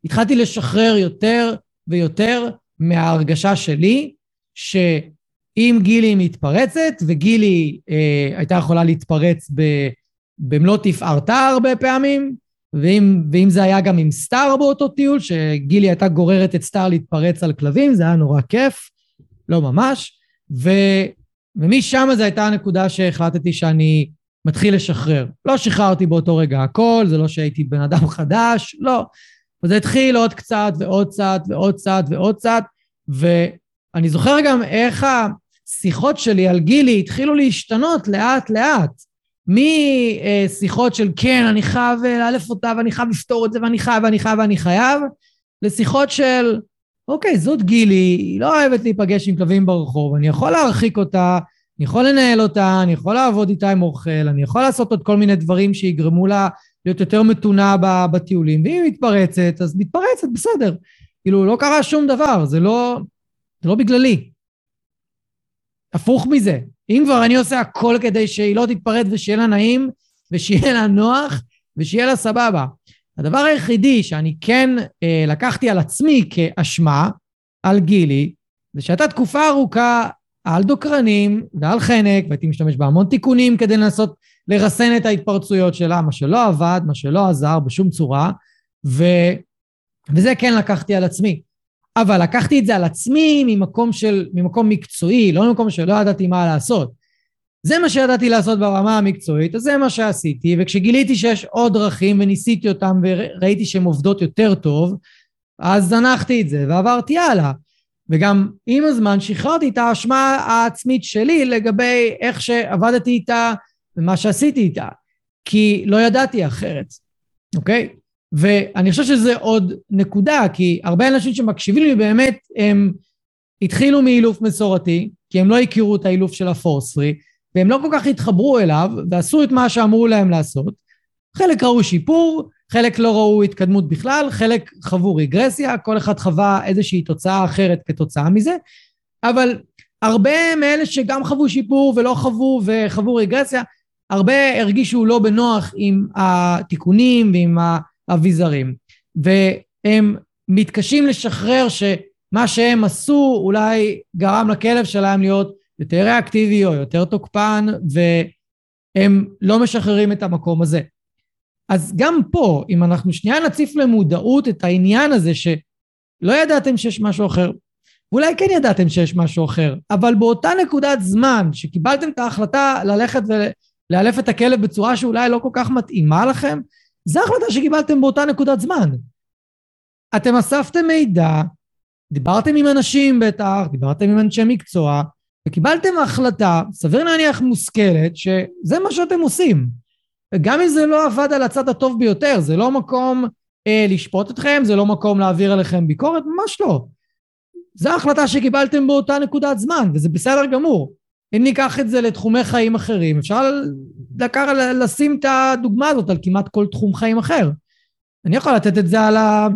התחלתי לשחרר יותר ויותר מההרגשה שלי, שאם גילי מתפרצת, וגילי אה, הייתה יכולה להתפרץ במלוא תפארתה הרבה פעמים, ואם, ואם זה היה גם עם סטאר באותו טיול, שגילי הייתה גוררת את סטאר להתפרץ על כלבים, זה היה נורא כיף, לא ממש, ו, ומשם זו הייתה הנקודה שהחלטתי שאני מתחיל לשחרר. לא שחררתי באותו רגע הכל, זה לא שהייתי בן אדם חדש, לא. וזה התחיל עוד קצת ועוד קצת ועוד קצת ועוד קצת, ואני זוכר גם איך השיחות שלי על גילי התחילו להשתנות לאט לאט. משיחות של כן, אני חייב לאלף אותה ואני חייב לפתור את זה ואני חייב ואני חייב ואני חייב, לשיחות של אוקיי, זאת גילי, היא לא אוהבת להיפגש עם כלבים ברחוב, אני יכול להרחיק אותה, אני יכול לנהל אותה, אני יכול לעבוד איתה עם אוכל, אני יכול לעשות עוד כל מיני דברים שיגרמו לה להיות יותר מתונה בטיולים, ואם היא מתפרצת, אז מתפרצת, בסדר. כאילו, לא קרה שום דבר, זה לא, זה לא בגללי. הפוך מזה, אם כבר אני עושה הכל כדי שהיא לא תתפרץ ושיהיה לה נעים, ושיהיה לה נוח, ושיהיה לה סבבה. הדבר היחידי שאני כן אה, לקחתי על עצמי כאשמה, על גילי, זה שהייתה תקופה ארוכה על דוקרנים ועל חנק, והייתי משתמש בהמון תיקונים כדי לנסות לרסן את ההתפרצויות שלה, מה שלא עבד, מה שלא עזר בשום צורה, ו... וזה כן לקחתי על עצמי. אבל לקחתי את זה על עצמי ממקום של, ממקום מקצועי, לא ממקום שלא ידעתי מה לעשות. זה מה שידעתי לעשות ברמה המקצועית, אז זה מה שעשיתי, וכשגיליתי שיש עוד דרכים וניסיתי אותם וראיתי שהן עובדות יותר טוב, אז זנחתי את זה ועברתי הלאה. וגם עם הזמן שחררתי את האשמה העצמית שלי לגבי איך שעבדתי איתה ומה שעשיתי איתה, כי לא ידעתי אחרת, אוקיי? ואני חושב שזה עוד נקודה, כי הרבה אנשים שמקשיבים לי באמת, הם התחילו מאילוף מסורתי, כי הם לא הכירו את האילוף של הפורספרי, והם לא כל כך התחברו אליו, ועשו את מה שאמרו להם לעשות. חלק ראו שיפור, חלק לא ראו התקדמות בכלל, חלק חוו רגרסיה, כל אחד חווה איזושהי תוצאה אחרת כתוצאה מזה, אבל הרבה מאלה שגם חוו שיפור ולא חוו וחוו רגרסיה, הרבה הרגישו לא בנוח עם התיקונים ועם האביזרים, והם מתקשים לשחרר שמה שהם עשו אולי גרם לכלב שלהם להיות יותר ריאקטיבי או יותר תוקפן, והם לא משחררים את המקום הזה. אז גם פה, אם אנחנו שנייה נציף למודעות את העניין הזה שלא ידעתם שיש משהו אחר, ואולי כן ידעתם שיש משהו אחר, אבל באותה נקודת זמן שקיבלתם את ההחלטה ללכת ולאלף את הכלב בצורה שאולי לא כל כך מתאימה לכם, זו החלטה שקיבלתם באותה נקודת זמן. אתם אספתם מידע, דיברתם עם אנשים בטח, דיברתם עם אנשי מקצוע, וקיבלתם החלטה, סביר להניח מושכלת, שזה מה שאתם עושים. וגם אם זה לא עבד על הצד הטוב ביותר, זה לא מקום אה, לשפוט אתכם, זה לא מקום להעביר עליכם ביקורת, ממש לא. זו ההחלטה שקיבלתם באותה נקודת זמן, וזה בסדר גמור. אם ניקח את זה לתחומי חיים אחרים, אפשר לקח, לשים את הדוגמה הזאת על כמעט כל תחום חיים אחר. אני יכול לתת את זה על, ה...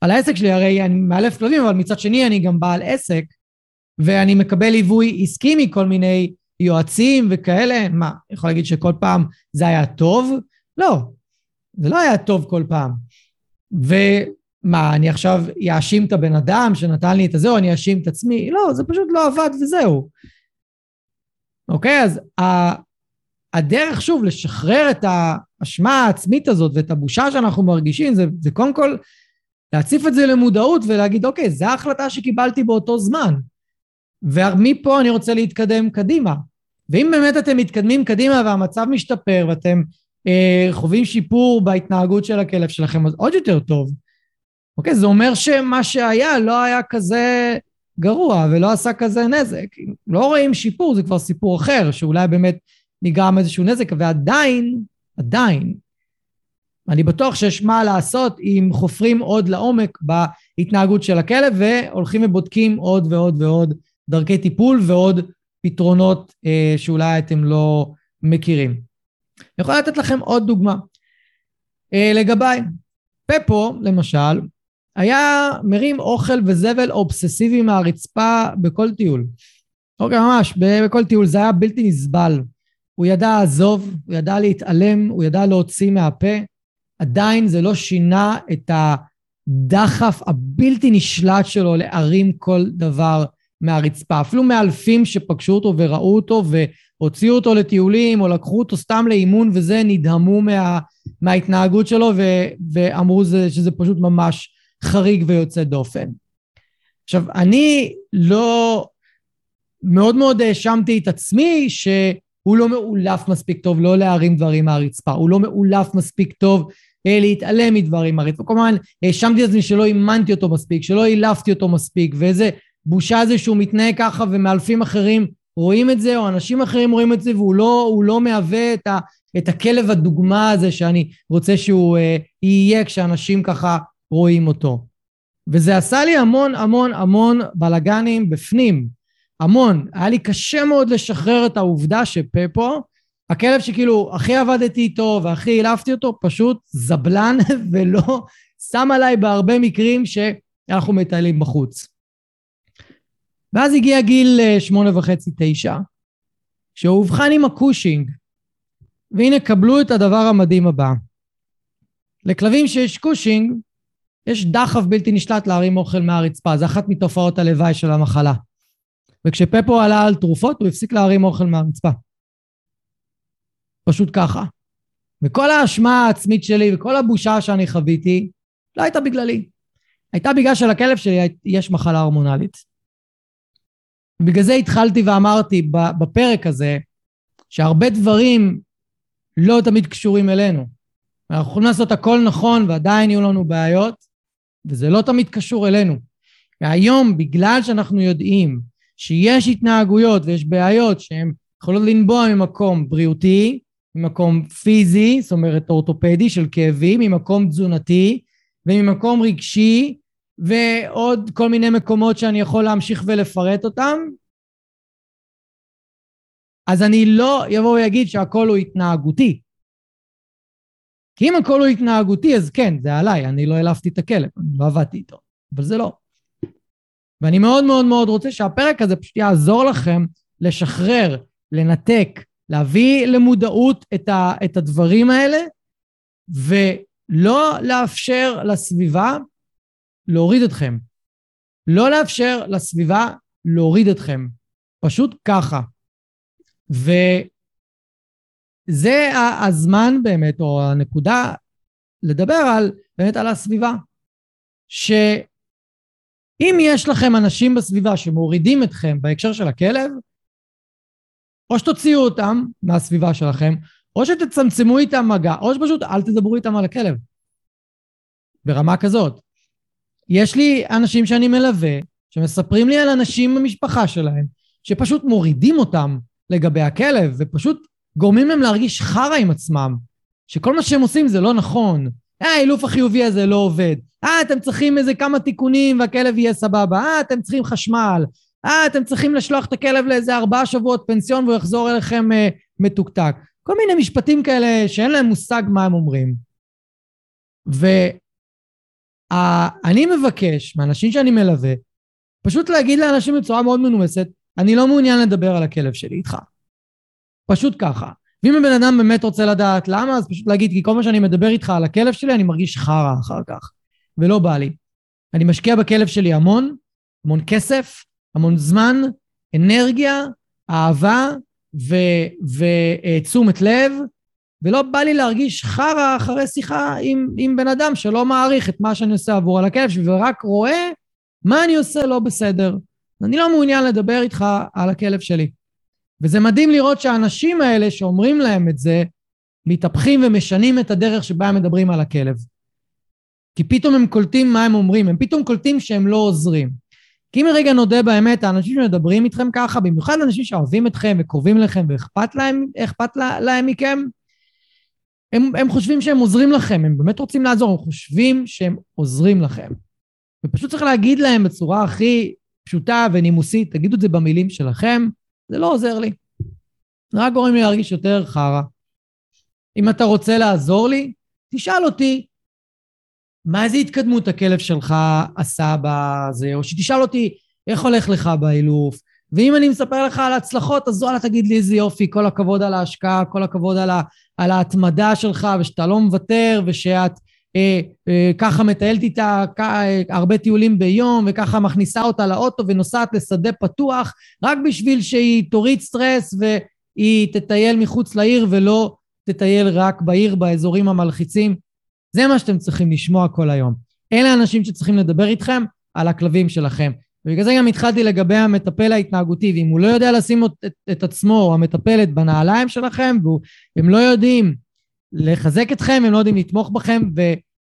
על העסק שלי, הרי אני מאלף כלבים, אבל מצד שני אני גם בעל עסק, ואני מקבל ליווי עסקי מכל מיני יועצים וכאלה. מה, יכול להגיד שכל פעם זה היה טוב? לא, זה לא היה טוב כל פעם. ומה, אני עכשיו אאשים את הבן אדם שנתן לי את הזהו, אני אאשים את עצמי? לא, זה פשוט לא עבד וזהו. אוקיי? אז הדרך, שוב, לשחרר את האשמה העצמית הזאת ואת הבושה שאנחנו מרגישים, זה, זה קודם כל להציף את זה למודעות ולהגיד, אוקיי, זו ההחלטה שקיבלתי באותו זמן. ומפה אני רוצה להתקדם קדימה. ואם באמת אתם מתקדמים קדימה והמצב משתפר ואתם אה, חווים שיפור בהתנהגות של הכלב שלכם, אז עוד יותר טוב. אוקיי, זה אומר שמה שהיה לא היה כזה גרוע ולא עשה כזה נזק. אם לא רואים שיפור, זה כבר סיפור אחר, שאולי באמת נגרם איזשהו נזק, ועדיין, עדיין, אני בטוח שיש מה לעשות אם חופרים עוד לעומק בהתנהגות של הכלב והולכים ובודקים עוד ועוד ועוד דרכי טיפול ועוד פתרונות אה, שאולי אתם לא מכירים. אני יכול לתת לכם עוד דוגמה. אה, לגביי. פפו, למשל, היה מרים אוכל וזבל אובססיבי מהרצפה בכל טיול. אוקיי, ממש, בכל טיול זה היה בלתי נסבל. הוא ידע לעזוב, הוא ידע להתעלם, הוא ידע להוציא מהפה. עדיין זה לא שינה את הדחף הבלתי נשלט שלו להרים כל דבר מהרצפה. אפילו מאלפים שפגשו אותו וראו אותו והוציאו אותו לטיולים או לקחו אותו סתם לאימון וזה, נדהמו מה, מההתנהגות שלו ו, ואמרו זה, שזה פשוט ממש חריג ויוצא דופן. עכשיו, אני לא... מאוד מאוד האשמתי את עצמי שהוא לא מאולף מספיק טוב לא להרים דברים מהרצפה, הוא לא מאולף מספיק טוב אה, להתעלם מדברים מהרצפה. כלומר, האשמתי את עצמי שלא אימנתי אותו מספיק, שלא אילפתי אותו מספיק, ואיזה בושה זה שהוא מתנהג ככה ומאלפים אחרים רואים את זה, או אנשים אחרים רואים את זה, והוא לא, לא מהווה את, ה, את הכלב הדוגמה הזה שאני רוצה שהוא אה, יהיה כשאנשים ככה רואים אותו. וזה עשה לי המון המון המון בלאגנים בפנים. המון. היה לי קשה מאוד לשחרר את העובדה שפפו, הכלב שכאילו הכי עבדתי איתו והכי העלפתי אותו, פשוט זבלן ולא שם עליי בהרבה מקרים שאנחנו מטיילים בחוץ. ואז הגיע גיל אה, שמונה וחצי, תשע, שהוא אובחן עם הקושינג. והנה קבלו את הדבר המדהים הבא. לכלבים שיש קושינג, יש דחף בלתי נשלט להרים אוכל מהרצפה, זה אחת מתופעות הלוואי של המחלה. וכשפפו עלה על תרופות, הוא הפסיק להרים אוכל מהרצפה. פשוט ככה. וכל האשמה העצמית שלי וכל הבושה שאני חוויתי, לא הייתה בגללי. הייתה בגלל שלכלב שלי יש מחלה הורמונלית. ובגלל זה התחלתי ואמרתי בפרק הזה, שהרבה דברים לא תמיד קשורים אלינו. אנחנו יכולים לעשות הכל נכון ועדיין יהיו לנו בעיות, וזה לא תמיד קשור אלינו. והיום, בגלל שאנחנו יודעים שיש התנהגויות ויש בעיות שהן יכולות לנבוע ממקום בריאותי, ממקום פיזי, זאת אומרת אורתופדי של כאבים, ממקום תזונתי וממקום רגשי ועוד כל מיני מקומות שאני יכול להמשיך ולפרט אותם, אז אני לא אבוא ויגיד שהכל הוא התנהגותי. כי אם הכל הוא התנהגותי, אז כן, זה עליי, אני לא העלפתי את הכלב, אני לא עבדתי איתו, אבל זה לא. ואני מאוד מאוד מאוד רוצה שהפרק הזה פשוט יעזור לכם לשחרר, לנתק, להביא למודעות את, ה, את הדברים האלה, ולא לאפשר לסביבה להוריד אתכם. לא לאפשר לסביבה להוריד אתכם. פשוט ככה. וזה הזמן באמת, או הנקודה לדבר על, באמת על הסביבה. שאם יש לכם אנשים בסביבה שמורידים אתכם בהקשר של הכלב, או שתוציאו אותם מהסביבה שלכם, או שתצמצמו איתם מגע, או שפשוט אל תדברו איתם על הכלב. ברמה כזאת. יש לי אנשים שאני מלווה, שמספרים לי על אנשים במשפחה שלהם, שפשוט מורידים אותם לגבי הכלב, ופשוט גורמים להם להרגיש חרא עם עצמם, שכל מה שהם עושים זה לא נכון. אה, האילוף החיובי הזה לא עובד. אה, אתם צריכים איזה כמה תיקונים והכלב יהיה סבבה. אה, אתם צריכים חשמל. אה, אתם צריכים לשלוח את הכלב לאיזה ארבעה שבועות פנסיון והוא יחזור אליכם אה, מתוקתק. כל מיני משפטים כאלה שאין להם מושג מה הם אומרים. ואני מבקש מאנשים שאני מלווה, פשוט להגיד לאנשים בצורה מאוד מנומסת, אני לא מעוניין לדבר על הכלב שלי איתך. פשוט ככה. ואם הבן אדם באמת רוצה לדעת למה, אז פשוט להגיד, כי כל מה שאני מדבר איתך על הכלב שלי, אני מרגיש חרא אחר כך, ולא בא לי. אני משקיע בכלב שלי המון, המון כסף, המון זמן, אנרגיה, אהבה ותשומת לב, ולא בא לי להרגיש חרא אחרי שיחה עם, עם בן אדם שלא מעריך את מה שאני עושה עבור על הכלב שלי, ורק רואה מה אני עושה לא בסדר. אני לא מעוניין לדבר איתך על הכלב שלי. וזה מדהים לראות שהאנשים האלה שאומרים להם את זה, מתהפכים ומשנים את הדרך שבה הם מדברים על הכלב. כי פתאום הם קולטים מה הם אומרים, הם פתאום קולטים שהם לא עוזרים. כי אם רגע נודה באמת, האנשים שמדברים איתכם ככה, במיוחד אנשים שאוהבים אתכם וקרובים לכם ואכפת להם, אכפת להם מכם, הם, הם חושבים שהם עוזרים לכם, הם באמת רוצים לעזור, הם חושבים שהם עוזרים לכם. ופשוט צריך להגיד להם בצורה הכי פשוטה ונימוסית, תגידו את זה במילים שלכם, זה לא עוזר לי. זה רק גורם לי להרגיש יותר חרא. אם אתה רוצה לעזור לי, תשאל אותי מה איזה התקדמות הכלב שלך עשה בזה, או שתשאל אותי איך הולך לך באילוף, ואם אני מספר לך על הצלחות, אז וואלה תגיד לי איזה יופי, כל הכבוד על ההשקעה, כל הכבוד על, ה, על ההתמדה שלך, ושאתה לא מוותר, ושאת אה, אה, ככה מטיילת איתה אה, הרבה טיולים ביום, וככה מכניסה אותה לאוטו ונוסעת לשדה פתוח, רק בשביל שהיא תוריד סטרס והיא תטייל מחוץ לעיר ולא תטייל רק בעיר באזורים המלחיצים. זה מה שאתם צריכים לשמוע כל היום. אלה האנשים שצריכים לדבר איתכם על הכלבים שלכם. ובגלל זה גם התחלתי לגבי המטפל ההתנהגותי, ואם הוא לא יודע לשים את, את, את עצמו או המטפלת בנעליים שלכם, והם לא יודעים לחזק אתכם, הם לא יודעים לתמוך בכם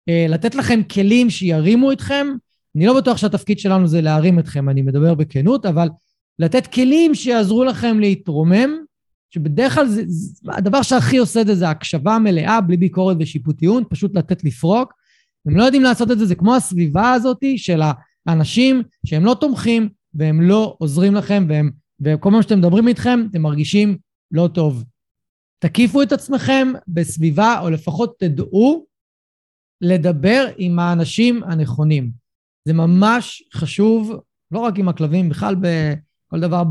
ולתת לכם כלים שירימו אתכם, אני לא בטוח שהתפקיד שלנו זה להרים אתכם, אני מדבר בכנות, אבל לתת כלים שיעזרו לכם להתרומם, שבדרך כלל זה, זה, הדבר שהכי עושה את זה זה הקשבה מלאה, בלי ביקורת ושיפוטיות, פשוט לתת לפרוק. הם לא יודעים לעשות את זה, זה כמו הסביבה הזאת של האנשים שהם לא תומכים והם לא עוזרים לכם, והם, וכל פעם שאתם מדברים איתכם, אתם מרגישים לא טוב. תקיפו את עצמכם בסביבה, או לפחות תדעו לדבר עם האנשים הנכונים. זה ממש חשוב, לא רק עם הכלבים, בכלל בכל דבר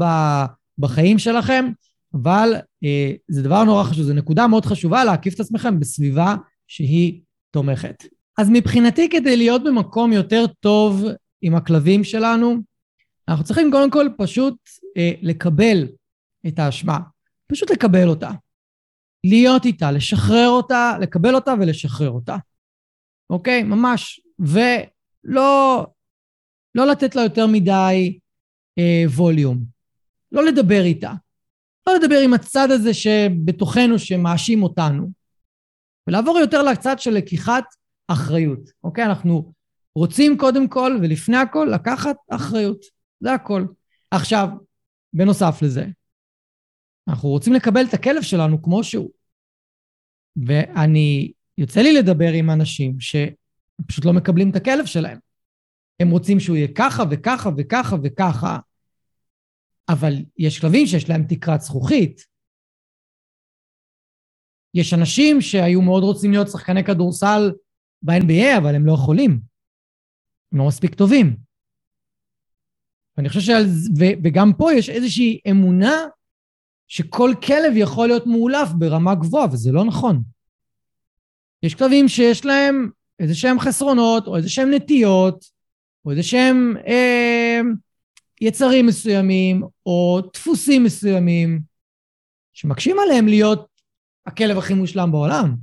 בחיים שלכם, אבל אה, זה דבר נורא חשוב, זו נקודה מאוד חשובה להקיף את עצמכם בסביבה שהיא תומכת. אז מבחינתי, כדי להיות במקום יותר טוב עם הכלבים שלנו, אנחנו צריכים קודם כל פשוט אה, לקבל את האשמה, פשוט לקבל אותה. להיות איתה, לשחרר אותה, לקבל אותה ולשחרר אותה. אוקיי? ממש. ולא לא לתת לה יותר מדי אה, ווליום. לא לדבר איתה. לא לדבר עם הצד הזה שבתוכנו שמאשים אותנו. ולעבור יותר לצד של לקיחת אחריות. אוקיי? אנחנו רוצים קודם כל ולפני הכל לקחת אחריות. זה הכל. עכשיו, בנוסף לזה, אנחנו רוצים לקבל את הכלב שלנו כמו שהוא. ואני, יוצא לי לדבר עם אנשים שפשוט לא מקבלים את הכלב שלהם. הם רוצים שהוא יהיה ככה וככה וככה וככה, אבל יש כלבים שיש להם תקרת זכוכית. יש אנשים שהיו מאוד רוצים להיות שחקני כדורסל ב-NBA, אבל הם לא יכולים. הם לא מספיק טובים. ואני חושב שעל זה, וגם פה יש איזושהי אמונה שכל כלב יכול להיות מאולף ברמה גבוהה, וזה לא נכון. יש כלבים שיש להם איזה שהם חסרונות, או איזה שהם נטיות, או איזה שהם אה, יצרים מסוימים, או דפוסים מסוימים, שמקשים עליהם להיות הכלב הכי מושלם בעולם.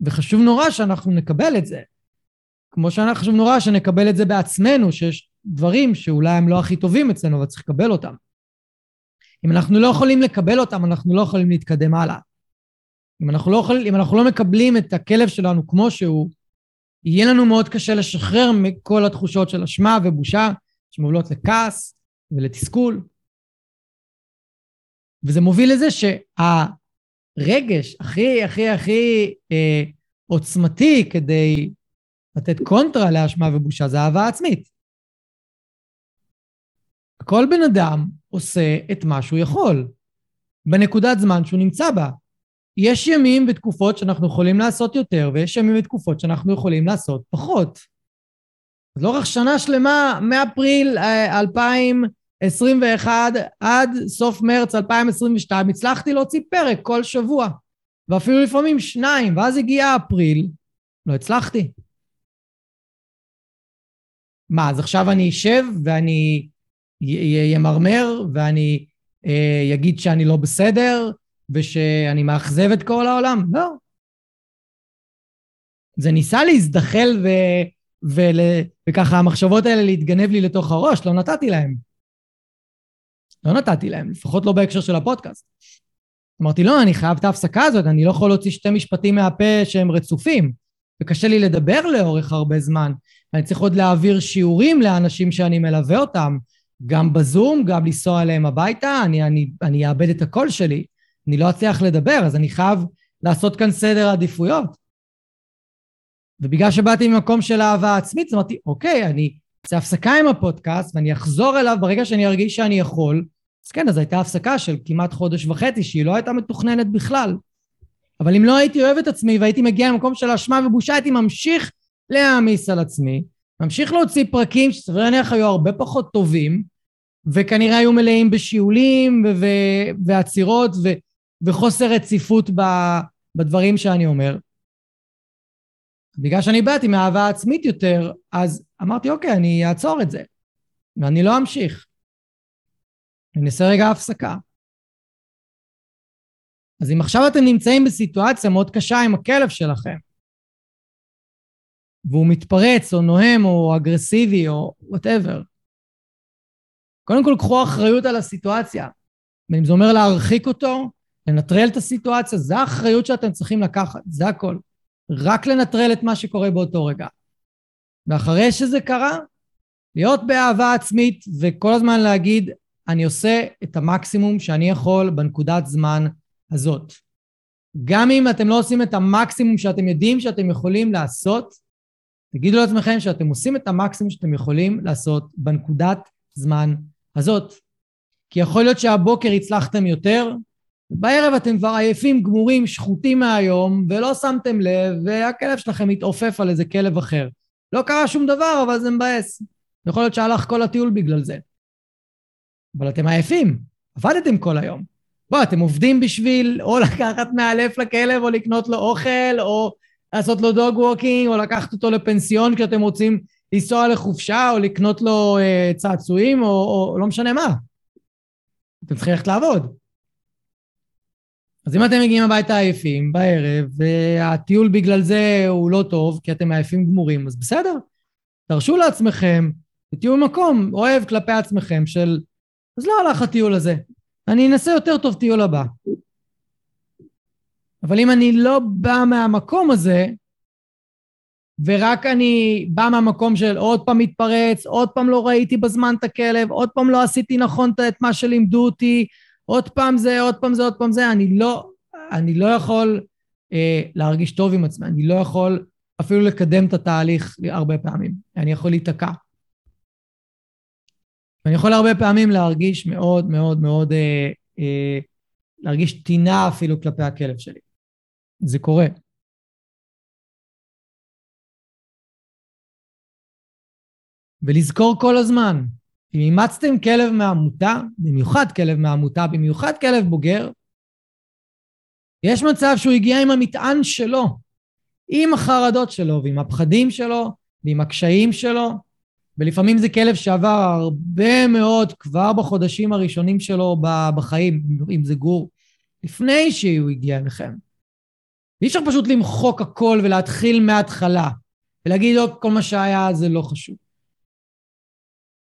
וחשוב נורא שאנחנו נקבל את זה. כמו שחשוב נורא שנקבל את זה בעצמנו, שיש דברים שאולי הם לא הכי טובים אצלנו, אבל צריך לקבל אותם. אם אנחנו לא יכולים לקבל אותם, אנחנו לא יכולים להתקדם הלאה. אם אנחנו לא, יכולים, אם אנחנו לא מקבלים את הכלב שלנו כמו שהוא, יהיה לנו מאוד קשה לשחרר מכל התחושות של אשמה ובושה שמובילות לכעס ולתסכול. וזה מוביל לזה שהרגש הכי הכי הכי אה, עוצמתי כדי לתת קונטרה לאשמה ובושה זה אהבה עצמית. כל בן אדם עושה את מה שהוא יכול, בנקודת זמן שהוא נמצא בה. יש ימים ותקופות שאנחנו יכולים לעשות יותר, ויש ימים ותקופות שאנחנו יכולים לעשות פחות. אז לאורך שנה שלמה, מאפריל 2021 אה, עד סוף מרץ 2022, הצלחתי להוציא פרק כל שבוע, ואפילו לפעמים שניים, ואז הגיע אפריל, לא הצלחתי. מה, אז עכשיו אני אשב ואני ימרמר ואני אה, אגיד שאני לא בסדר ושאני מאכזב את כל העולם? לא. זה ניסה להזדחל ו... ול... וככה המחשבות האלה להתגנב לי לתוך הראש, לא נתתי להם. לא נתתי להם, לפחות לא בהקשר של הפודקאסט. אמרתי, לא, אני חייב את ההפסקה הזאת, אני לא יכול להוציא שתי משפטים מהפה שהם רצופים, וקשה לי לדבר לאורך הרבה זמן. אני צריך עוד להעביר שיעורים לאנשים שאני מלווה אותם, גם בזום, גם לנסוע אליהם הביתה, אני, אני, אני אאבד את הקול שלי, אני לא אצליח לדבר, אז אני חייב לעשות כאן סדר עדיפויות. ובגלל שבאתי ממקום של אהבה עצמית, אז אמרתי, אוקיי, אני אעשה הפסקה עם הפודקאסט, ואני אחזור אליו ברגע שאני ארגיש שאני יכול. אז כן, אז הייתה הפסקה של כמעט חודש וחצי, שהיא לא הייתה מתוכננת בכלל. אבל אם לא הייתי אוהב את עצמי והייתי מגיע למקום של אשמה ובושה, הייתי ממשיך להעמיס על עצמי, ממשיך להוציא פרקים שסביר להניח היו הרבה פחות טובים, וכנראה היו מלאים בשיעולים ועצירות וחוסר רציפות בדברים שאני אומר. בגלל שאני באתי מאהבה עצמית יותר, אז אמרתי, אוקיי, אני אעצור את זה, ואני לא אמשיך. אני אעשה רגע הפסקה. אז אם עכשיו אתם נמצאים בסיטואציה מאוד קשה עם הכלב שלכם, והוא מתפרץ, או נוהם, או אגרסיבי, או whatever, קודם כל קחו אחריות על הסיטואציה. ואם זה אומר להרחיק אותו, לנטרל את הסיטואציה, זו האחריות שאתם צריכים לקחת, זה הכל. רק לנטרל את מה שקורה באותו רגע. ואחרי שזה קרה, להיות באהבה עצמית וכל הזמן להגיד, אני עושה את המקסימום שאני יכול בנקודת זמן הזאת. גם אם אתם לא עושים את המקסימום שאתם יודעים שאתם יכולים לעשות, תגידו לעצמכם שאתם עושים את המקסימום שאתם יכולים לעשות בנקודת זמן הזאת. כי יכול להיות שהבוקר הצלחתם יותר, בערב אתם כבר עייפים, גמורים, שחוטים מהיום, ולא שמתם לב, והכלב שלכם מתעופף על איזה כלב אחר. לא קרה שום דבר, אבל זה מבאס. יכול להיות שהלך כל הטיול בגלל זה. אבל אתם עייפים, עבדתם כל היום. בוא, אתם עובדים בשביל או לקחת מאלף לכלב, או לקנות לו אוכל, או לעשות לו dog walking, או לקחת אותו לפנסיון כשאתם רוצים לנסוע לחופשה, או לקנות לו אה, צעצועים, או, או, לא משנה מה. אתם צריכים ללכת לעבוד. אז אם אתם מגיעים הביתה עייפים בערב, והטיול בגלל זה הוא לא טוב, כי אתם עייפים גמורים, אז בסדר. תרשו לעצמכם, ותהיו במקום אוהב כלפי עצמכם של, אז לא הלך הטיול הזה, אני אנסה יותר טוב טיול הבא. אבל אם אני לא בא מהמקום הזה, ורק אני בא מהמקום של עוד פעם מתפרץ, עוד פעם לא ראיתי בזמן את הכלב, עוד פעם לא עשיתי נכון את מה שלימדו אותי, עוד פעם זה, עוד פעם זה, עוד פעם זה, אני לא, אני לא יכול אה, להרגיש טוב עם עצמי, אני לא יכול אפילו לקדם את התהליך הרבה פעמים, אני יכול להיתקע. ואני יכול הרבה פעמים להרגיש מאוד מאוד מאוד, אה, אה, להרגיש טינה אפילו כלפי הכלב שלי. זה קורה. ולזכור כל הזמן, אם אימצתם כלב מעמותה, במיוחד כלב מעמותה, במיוחד כלב בוגר, יש מצב שהוא הגיע עם המטען שלו, עם החרדות שלו ועם הפחדים שלו ועם הקשיים שלו, ולפעמים זה כלב שעבר הרבה מאוד כבר בחודשים הראשונים שלו בחיים, אם זה גור, לפני שהוא הגיע אליכם. אי אפשר פשוט למחוק הכל ולהתחיל מההתחלה, ולהגיד, לא, כל מה שהיה זה לא חשוב.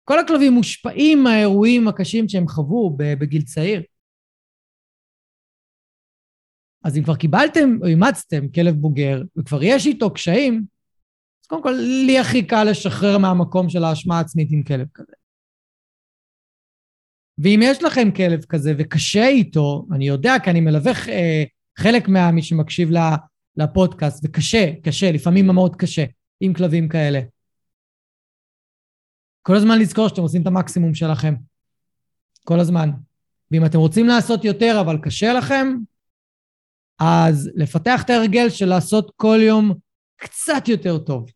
כל הכלבים מושפעים מהאירועים הקשים שהם חוו בגיל צעיר. אז אם כבר קיבלתם או אימצתם כלב בוגר, וכבר יש איתו קשיים, אז קודם כל, לי הכי קל לשחרר מהמקום של האשמה העצמית עם כלב כזה. ואם יש לכם כלב כזה וקשה איתו, אני יודע, כי אני מלווה אה, חלק ממי שמקשיב לפודקאסט, וקשה, קשה, לפעמים מאוד קשה, עם כלבים כאלה. כל הזמן לזכור שאתם עושים את המקסימום שלכם. כל הזמן. ואם אתם רוצים לעשות יותר אבל קשה לכם, אז לפתח את ההרגל של לעשות כל יום קצת יותר טוב.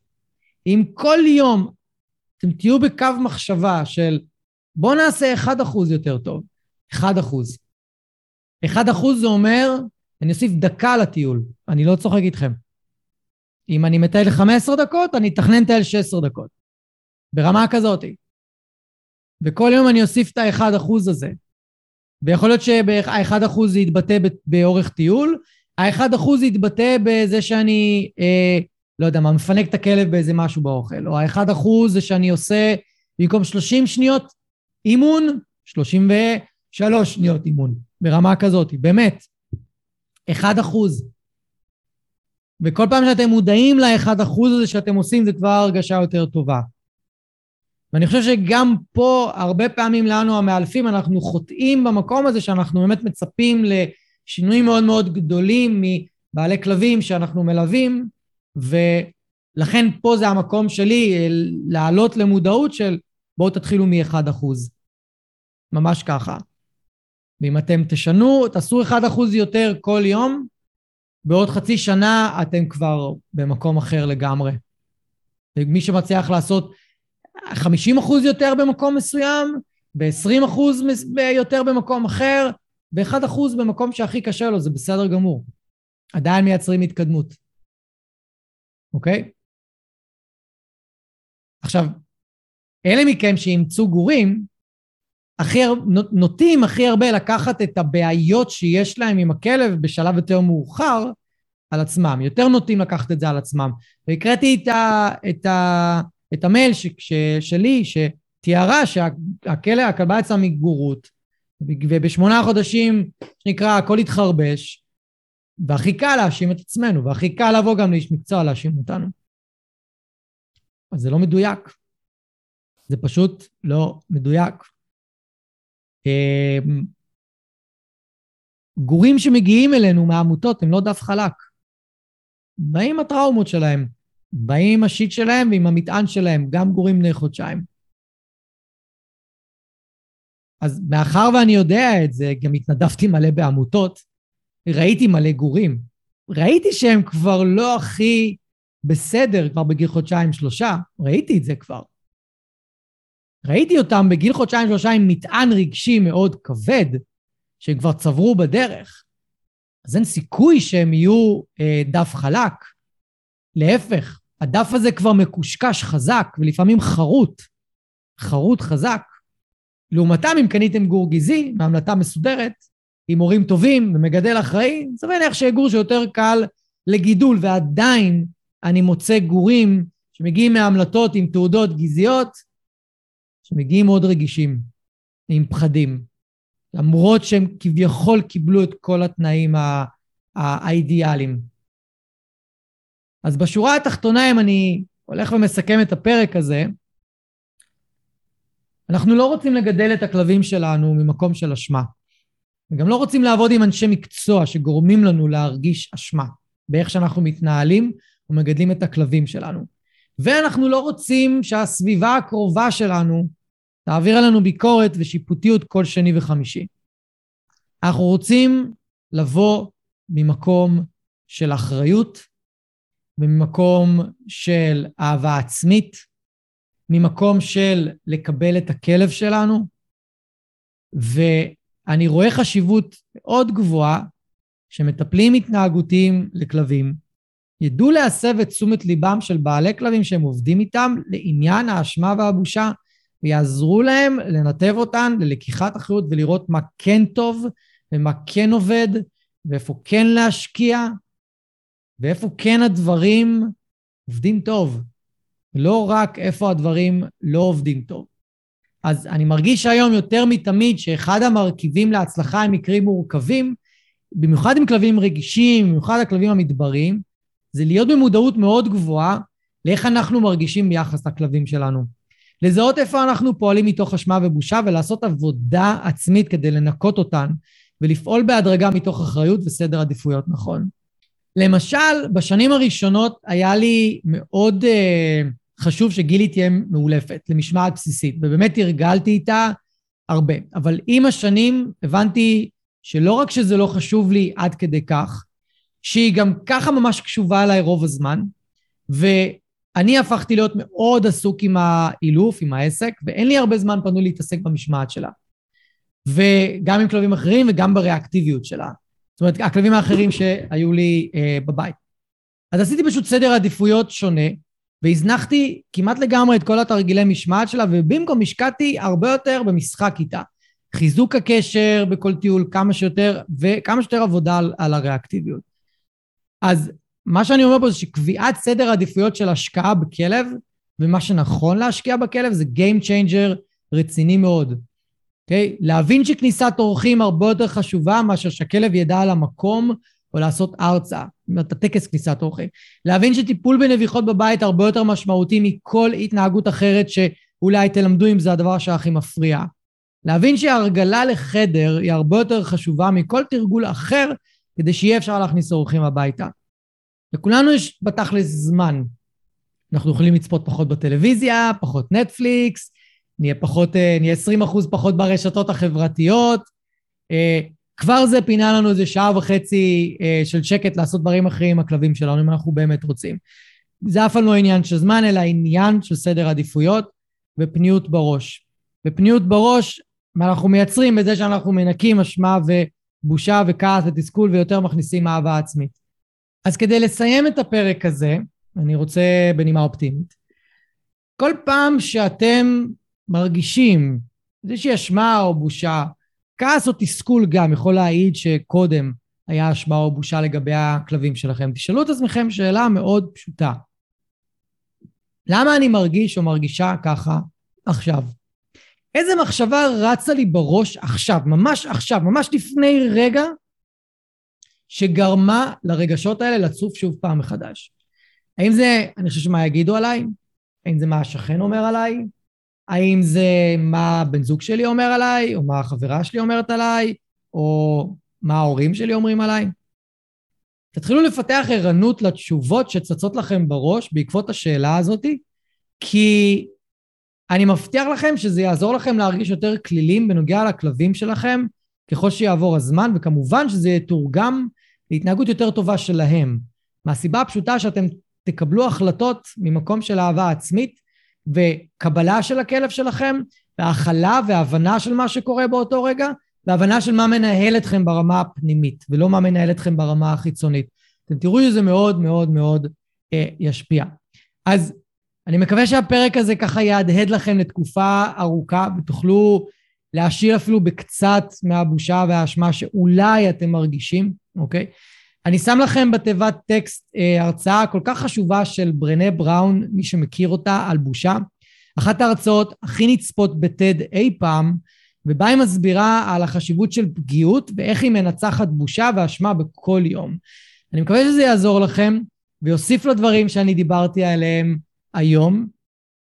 אם כל יום אתם תהיו בקו מחשבה של בואו נעשה 1% יותר טוב, 1%. 1% זה אומר, אני אוסיף דקה לטיול, אני לא צוחק איתכם. אם אני מטייל 15 דקות, אני אתכנן לטייל 16 דקות. ברמה כזאת. וכל יום אני אוסיף את ה-1% הזה. ויכול להיות שה-1% זה יתבטא באורך טיול, ה-1% יתבטא בזה שאני, אה, לא יודע מה, מפנק את הכלב באיזה משהו באוכל, או ה-1% זה שאני עושה, במקום 30 שניות אימון, 33 שניות אימון, ברמה כזאת, באמת. 1%. וכל פעם שאתם מודעים ל-1% הזה שאתם עושים, זה כבר הרגשה יותר טובה. ואני חושב שגם פה, הרבה פעמים לנו המאלפים, אנחנו חוטאים במקום הזה שאנחנו באמת מצפים לשינויים מאוד מאוד גדולים מבעלי כלבים שאנחנו מלווים, ולכן פה זה המקום שלי אה, לעלות למודעות של בואו תתחילו מ-1%. ממש ככה. ואם אתם תשנו, תעשו 1% יותר כל יום, בעוד חצי שנה אתם כבר במקום אחר לגמרי. ומי שמצליח לעשות 50 אחוז יותר במקום מסוים, ב-20 אחוז יותר במקום אחר, ב-1 אחוז במקום שהכי קשה לו, זה בסדר גמור. עדיין מייצרים התקדמות, אוקיי? עכשיו, אלה מכם שאימצו גורים, הכי, נוטים הכי הרבה לקחת את הבעיות שיש להם עם הכלב בשלב יותר מאוחר על עצמם, יותר נוטים לקחת את זה על עצמם. והקראתי את, ה, את, ה, את המייל ש, ש, שלי, שתיארה שהכלב, הכלבה יצאה מגורות, ובשמונה חודשים, שנקרא, הכל התחרבש, והכי קל להאשים את עצמנו, והכי קל לבוא גם לאיש מקצוע להאשים אותנו. אז זה לא מדויק. זה פשוט לא מדויק. אמ, גורים שמגיעים אלינו מהעמותות הם לא דף חלק. באים הטראומות שלהם, באים עם השיט שלהם ועם המטען שלהם, גם גורים בני חודשיים. אז מאחר ואני יודע את זה, גם התנדבתי מלא בעמותות, ראיתי מלא גורים. ראיתי שהם כבר לא הכי בסדר, כבר בגיל חודשיים-שלושה, ראיתי את זה כבר. ראיתי אותם בגיל חודשיים-שלושה עם מטען רגשי מאוד כבד, שהם כבר צברו בדרך. אז אין סיכוי שהם יהיו אה, דף חלק. להפך, הדף הזה כבר מקושקש חזק, ולפעמים חרוט. חרוט חזק. לעומתם, אם קניתם גור גזעי, מהמלטה מסודרת, עם הורים טובים ומגדל אחראי, זה מניח שיהיה גור שיותר קל לגידול, ועדיין אני מוצא גורים שמגיעים מהמלטות עם תעודות גזעיות, שמגיעים מאוד רגישים, עם פחדים, למרות שהם כביכול קיבלו את כל התנאים האידיאליים. אז בשורה התחתונה, אם אני הולך ומסכם את הפרק הזה, אנחנו לא רוצים לגדל את הכלבים שלנו ממקום של אשמה. וגם לא רוצים לעבוד עם אנשי מקצוע שגורמים לנו להרגיש אשמה באיך שאנחנו מתנהלים ומגדלים את הכלבים שלנו. ואנחנו לא רוצים שהסביבה הקרובה שלנו תעביר עלינו ביקורת ושיפוטיות כל שני וחמישי. אנחנו רוצים לבוא ממקום של אחריות, ממקום של אהבה עצמית, ממקום של לקבל את הכלב שלנו, ואני רואה חשיבות מאוד גבוהה שמטפלים התנהגותיים לכלבים ידעו להסב את תשומת ליבם של בעלי כלבים שהם עובדים איתם לעניין האשמה והבושה, ויעזרו להם לנתב אותן ללקיחת אחריות ולראות מה כן טוב ומה כן עובד, ואיפה כן להשקיע, ואיפה כן הדברים עובדים טוב. לא רק איפה הדברים לא עובדים טוב. אז אני מרגיש היום יותר מתמיד שאחד המרכיבים להצלחה הם מקרים מורכבים, במיוחד עם כלבים רגישים, במיוחד הכלבים המדבריים, זה להיות במודעות מאוד גבוהה לאיך אנחנו מרגישים ביחס לכלבים שלנו. לזהות איפה אנחנו פועלים מתוך אשמה ובושה ולעשות עבודה עצמית כדי לנקות אותן ולפעול בהדרגה מתוך אחריות וסדר עדיפויות נכון. למשל, בשנים הראשונות היה לי מאוד uh, חשוב שגילי תהיה מאולפת למשמעת בסיסית, ובאמת הרגלתי איתה הרבה. אבל עם השנים הבנתי שלא רק שזה לא חשוב לי עד כדי כך, שהיא גם ככה ממש קשובה אליי רוב הזמן, ואני הפכתי להיות מאוד עסוק עם האילוף, עם העסק, ואין לי הרבה זמן פנוי להתעסק במשמעת שלה. וגם עם כלבים אחרים וגם בריאקטיביות שלה. זאת אומרת, הכלבים האחרים שהיו לי אה, בבית. אז עשיתי פשוט סדר עדיפויות שונה, והזנחתי כמעט לגמרי את כל התרגילי משמעת שלה, ובמקום השקעתי הרבה יותר במשחק איתה. חיזוק הקשר בכל טיול כמה שיותר, וכמה שיותר עבודה על, על הריאקטיביות. אז מה שאני אומר פה זה שקביעת סדר עדיפויות של השקעה בכלב, ומה שנכון להשקיע בכלב זה Game Changer רציני מאוד. אוקיי? Okay? להבין שכניסת אורחים הרבה יותר חשובה מאשר שהכלב ידע על המקום או לעשות ארצה, את הטקס כניסת אורחים. להבין שטיפול בנביחות בבית הרבה יותר משמעותי מכל התנהגות אחרת שאולי תלמדו אם זה הדבר שהכי מפריע. להבין שהרגלה לחדר היא הרבה יותר חשובה מכל תרגול אחר כדי שיהיה אפשר להכניס אורחים הביתה. לכולנו יש בתכלס זמן. אנחנו יכולים לצפות פחות בטלוויזיה, פחות נטפליקס, נהיה פחות, אה, נהיה 20 אחוז פחות ברשתות החברתיות. אה, כבר זה פינה לנו איזה שעה וחצי אה, של שקט לעשות דברים אחרים עם הכלבים שלנו, אם אנחנו באמת רוצים. זה אף פעם לא עניין של זמן, אלא עניין של סדר עדיפויות ופניות בראש. ופניות בראש אנחנו מייצרים בזה שאנחנו מנקים אשמה ובושה וכעס ותסכול ויותר מכניסים אהבה עצמית. אז כדי לסיים את הפרק הזה, אני רוצה בנימה אופטימית. כל פעם שאתם מרגישים איזושהי אשמה או בושה, כעס או תסכול גם יכול להעיד שקודם היה אשמה או בושה לגבי הכלבים שלכם. תשאלו את עצמכם שאלה מאוד פשוטה. למה אני מרגיש או מרגישה ככה עכשיו? איזה מחשבה רצה לי בראש עכשיו, ממש עכשיו, ממש לפני רגע, שגרמה לרגשות האלה לצוף שוב פעם מחדש? האם זה, אני חושב שמה יגידו עליי? האם זה מה השכן אומר עליי? האם זה מה בן זוג שלי אומר עליי, או מה החברה שלי אומרת עליי, או מה ההורים שלי אומרים עליי? תתחילו לפתח ערנות לתשובות שצצות לכם בראש בעקבות השאלה הזאת, כי אני מבטיח לכם שזה יעזור לכם להרגיש יותר כלילים בנוגע לכלבים שלכם ככל שיעבור הזמן, וכמובן שזה יתורגם להתנהגות יותר טובה שלהם. מהסיבה הפשוטה שאתם תקבלו החלטות ממקום של אהבה עצמית וקבלה של הכלב שלכם, והכלה והבנה של מה שקורה באותו רגע, והבנה של מה מנהל אתכם ברמה הפנימית, ולא מה מנהל אתכם ברמה החיצונית. אתם תראו שזה מאוד מאוד מאוד אה, ישפיע. אז אני מקווה שהפרק הזה ככה יהדהד לכם לתקופה ארוכה, ותוכלו להשאיר אפילו בקצת מהבושה והאשמה שאולי אתם מרגישים, אוקיי? אני שם לכם בתיבת טקסט אה, הרצאה כל כך חשובה של ברנה בראון, מי שמכיר אותה, על בושה. אחת ההרצאות הכי נצפות בטד אי פעם, ובה היא מסבירה על החשיבות של פגיעות ואיך היא מנצחת בושה ואשמה בכל יום. אני מקווה שזה יעזור לכם ויוסיף לדברים שאני דיברתי עליהם היום.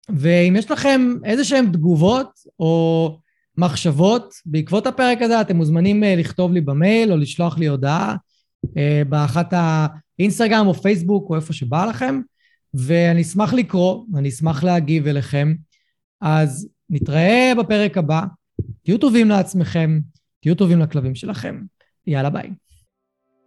ואם יש לכם איזה שהן תגובות או מחשבות בעקבות הפרק הזה, אתם מוזמנים אה, לכתוב לי במייל או לשלוח לי הודעה. אה, באחת האינסטגרם או פייסבוק או איפה שבא לכם, ואני אשמח לקרוא, ואני אשמח להגיב אליכם. אז נתראה בפרק הבא, תהיו טובים לעצמכם, תהיו טובים לכלבים שלכם. יאללה ביי.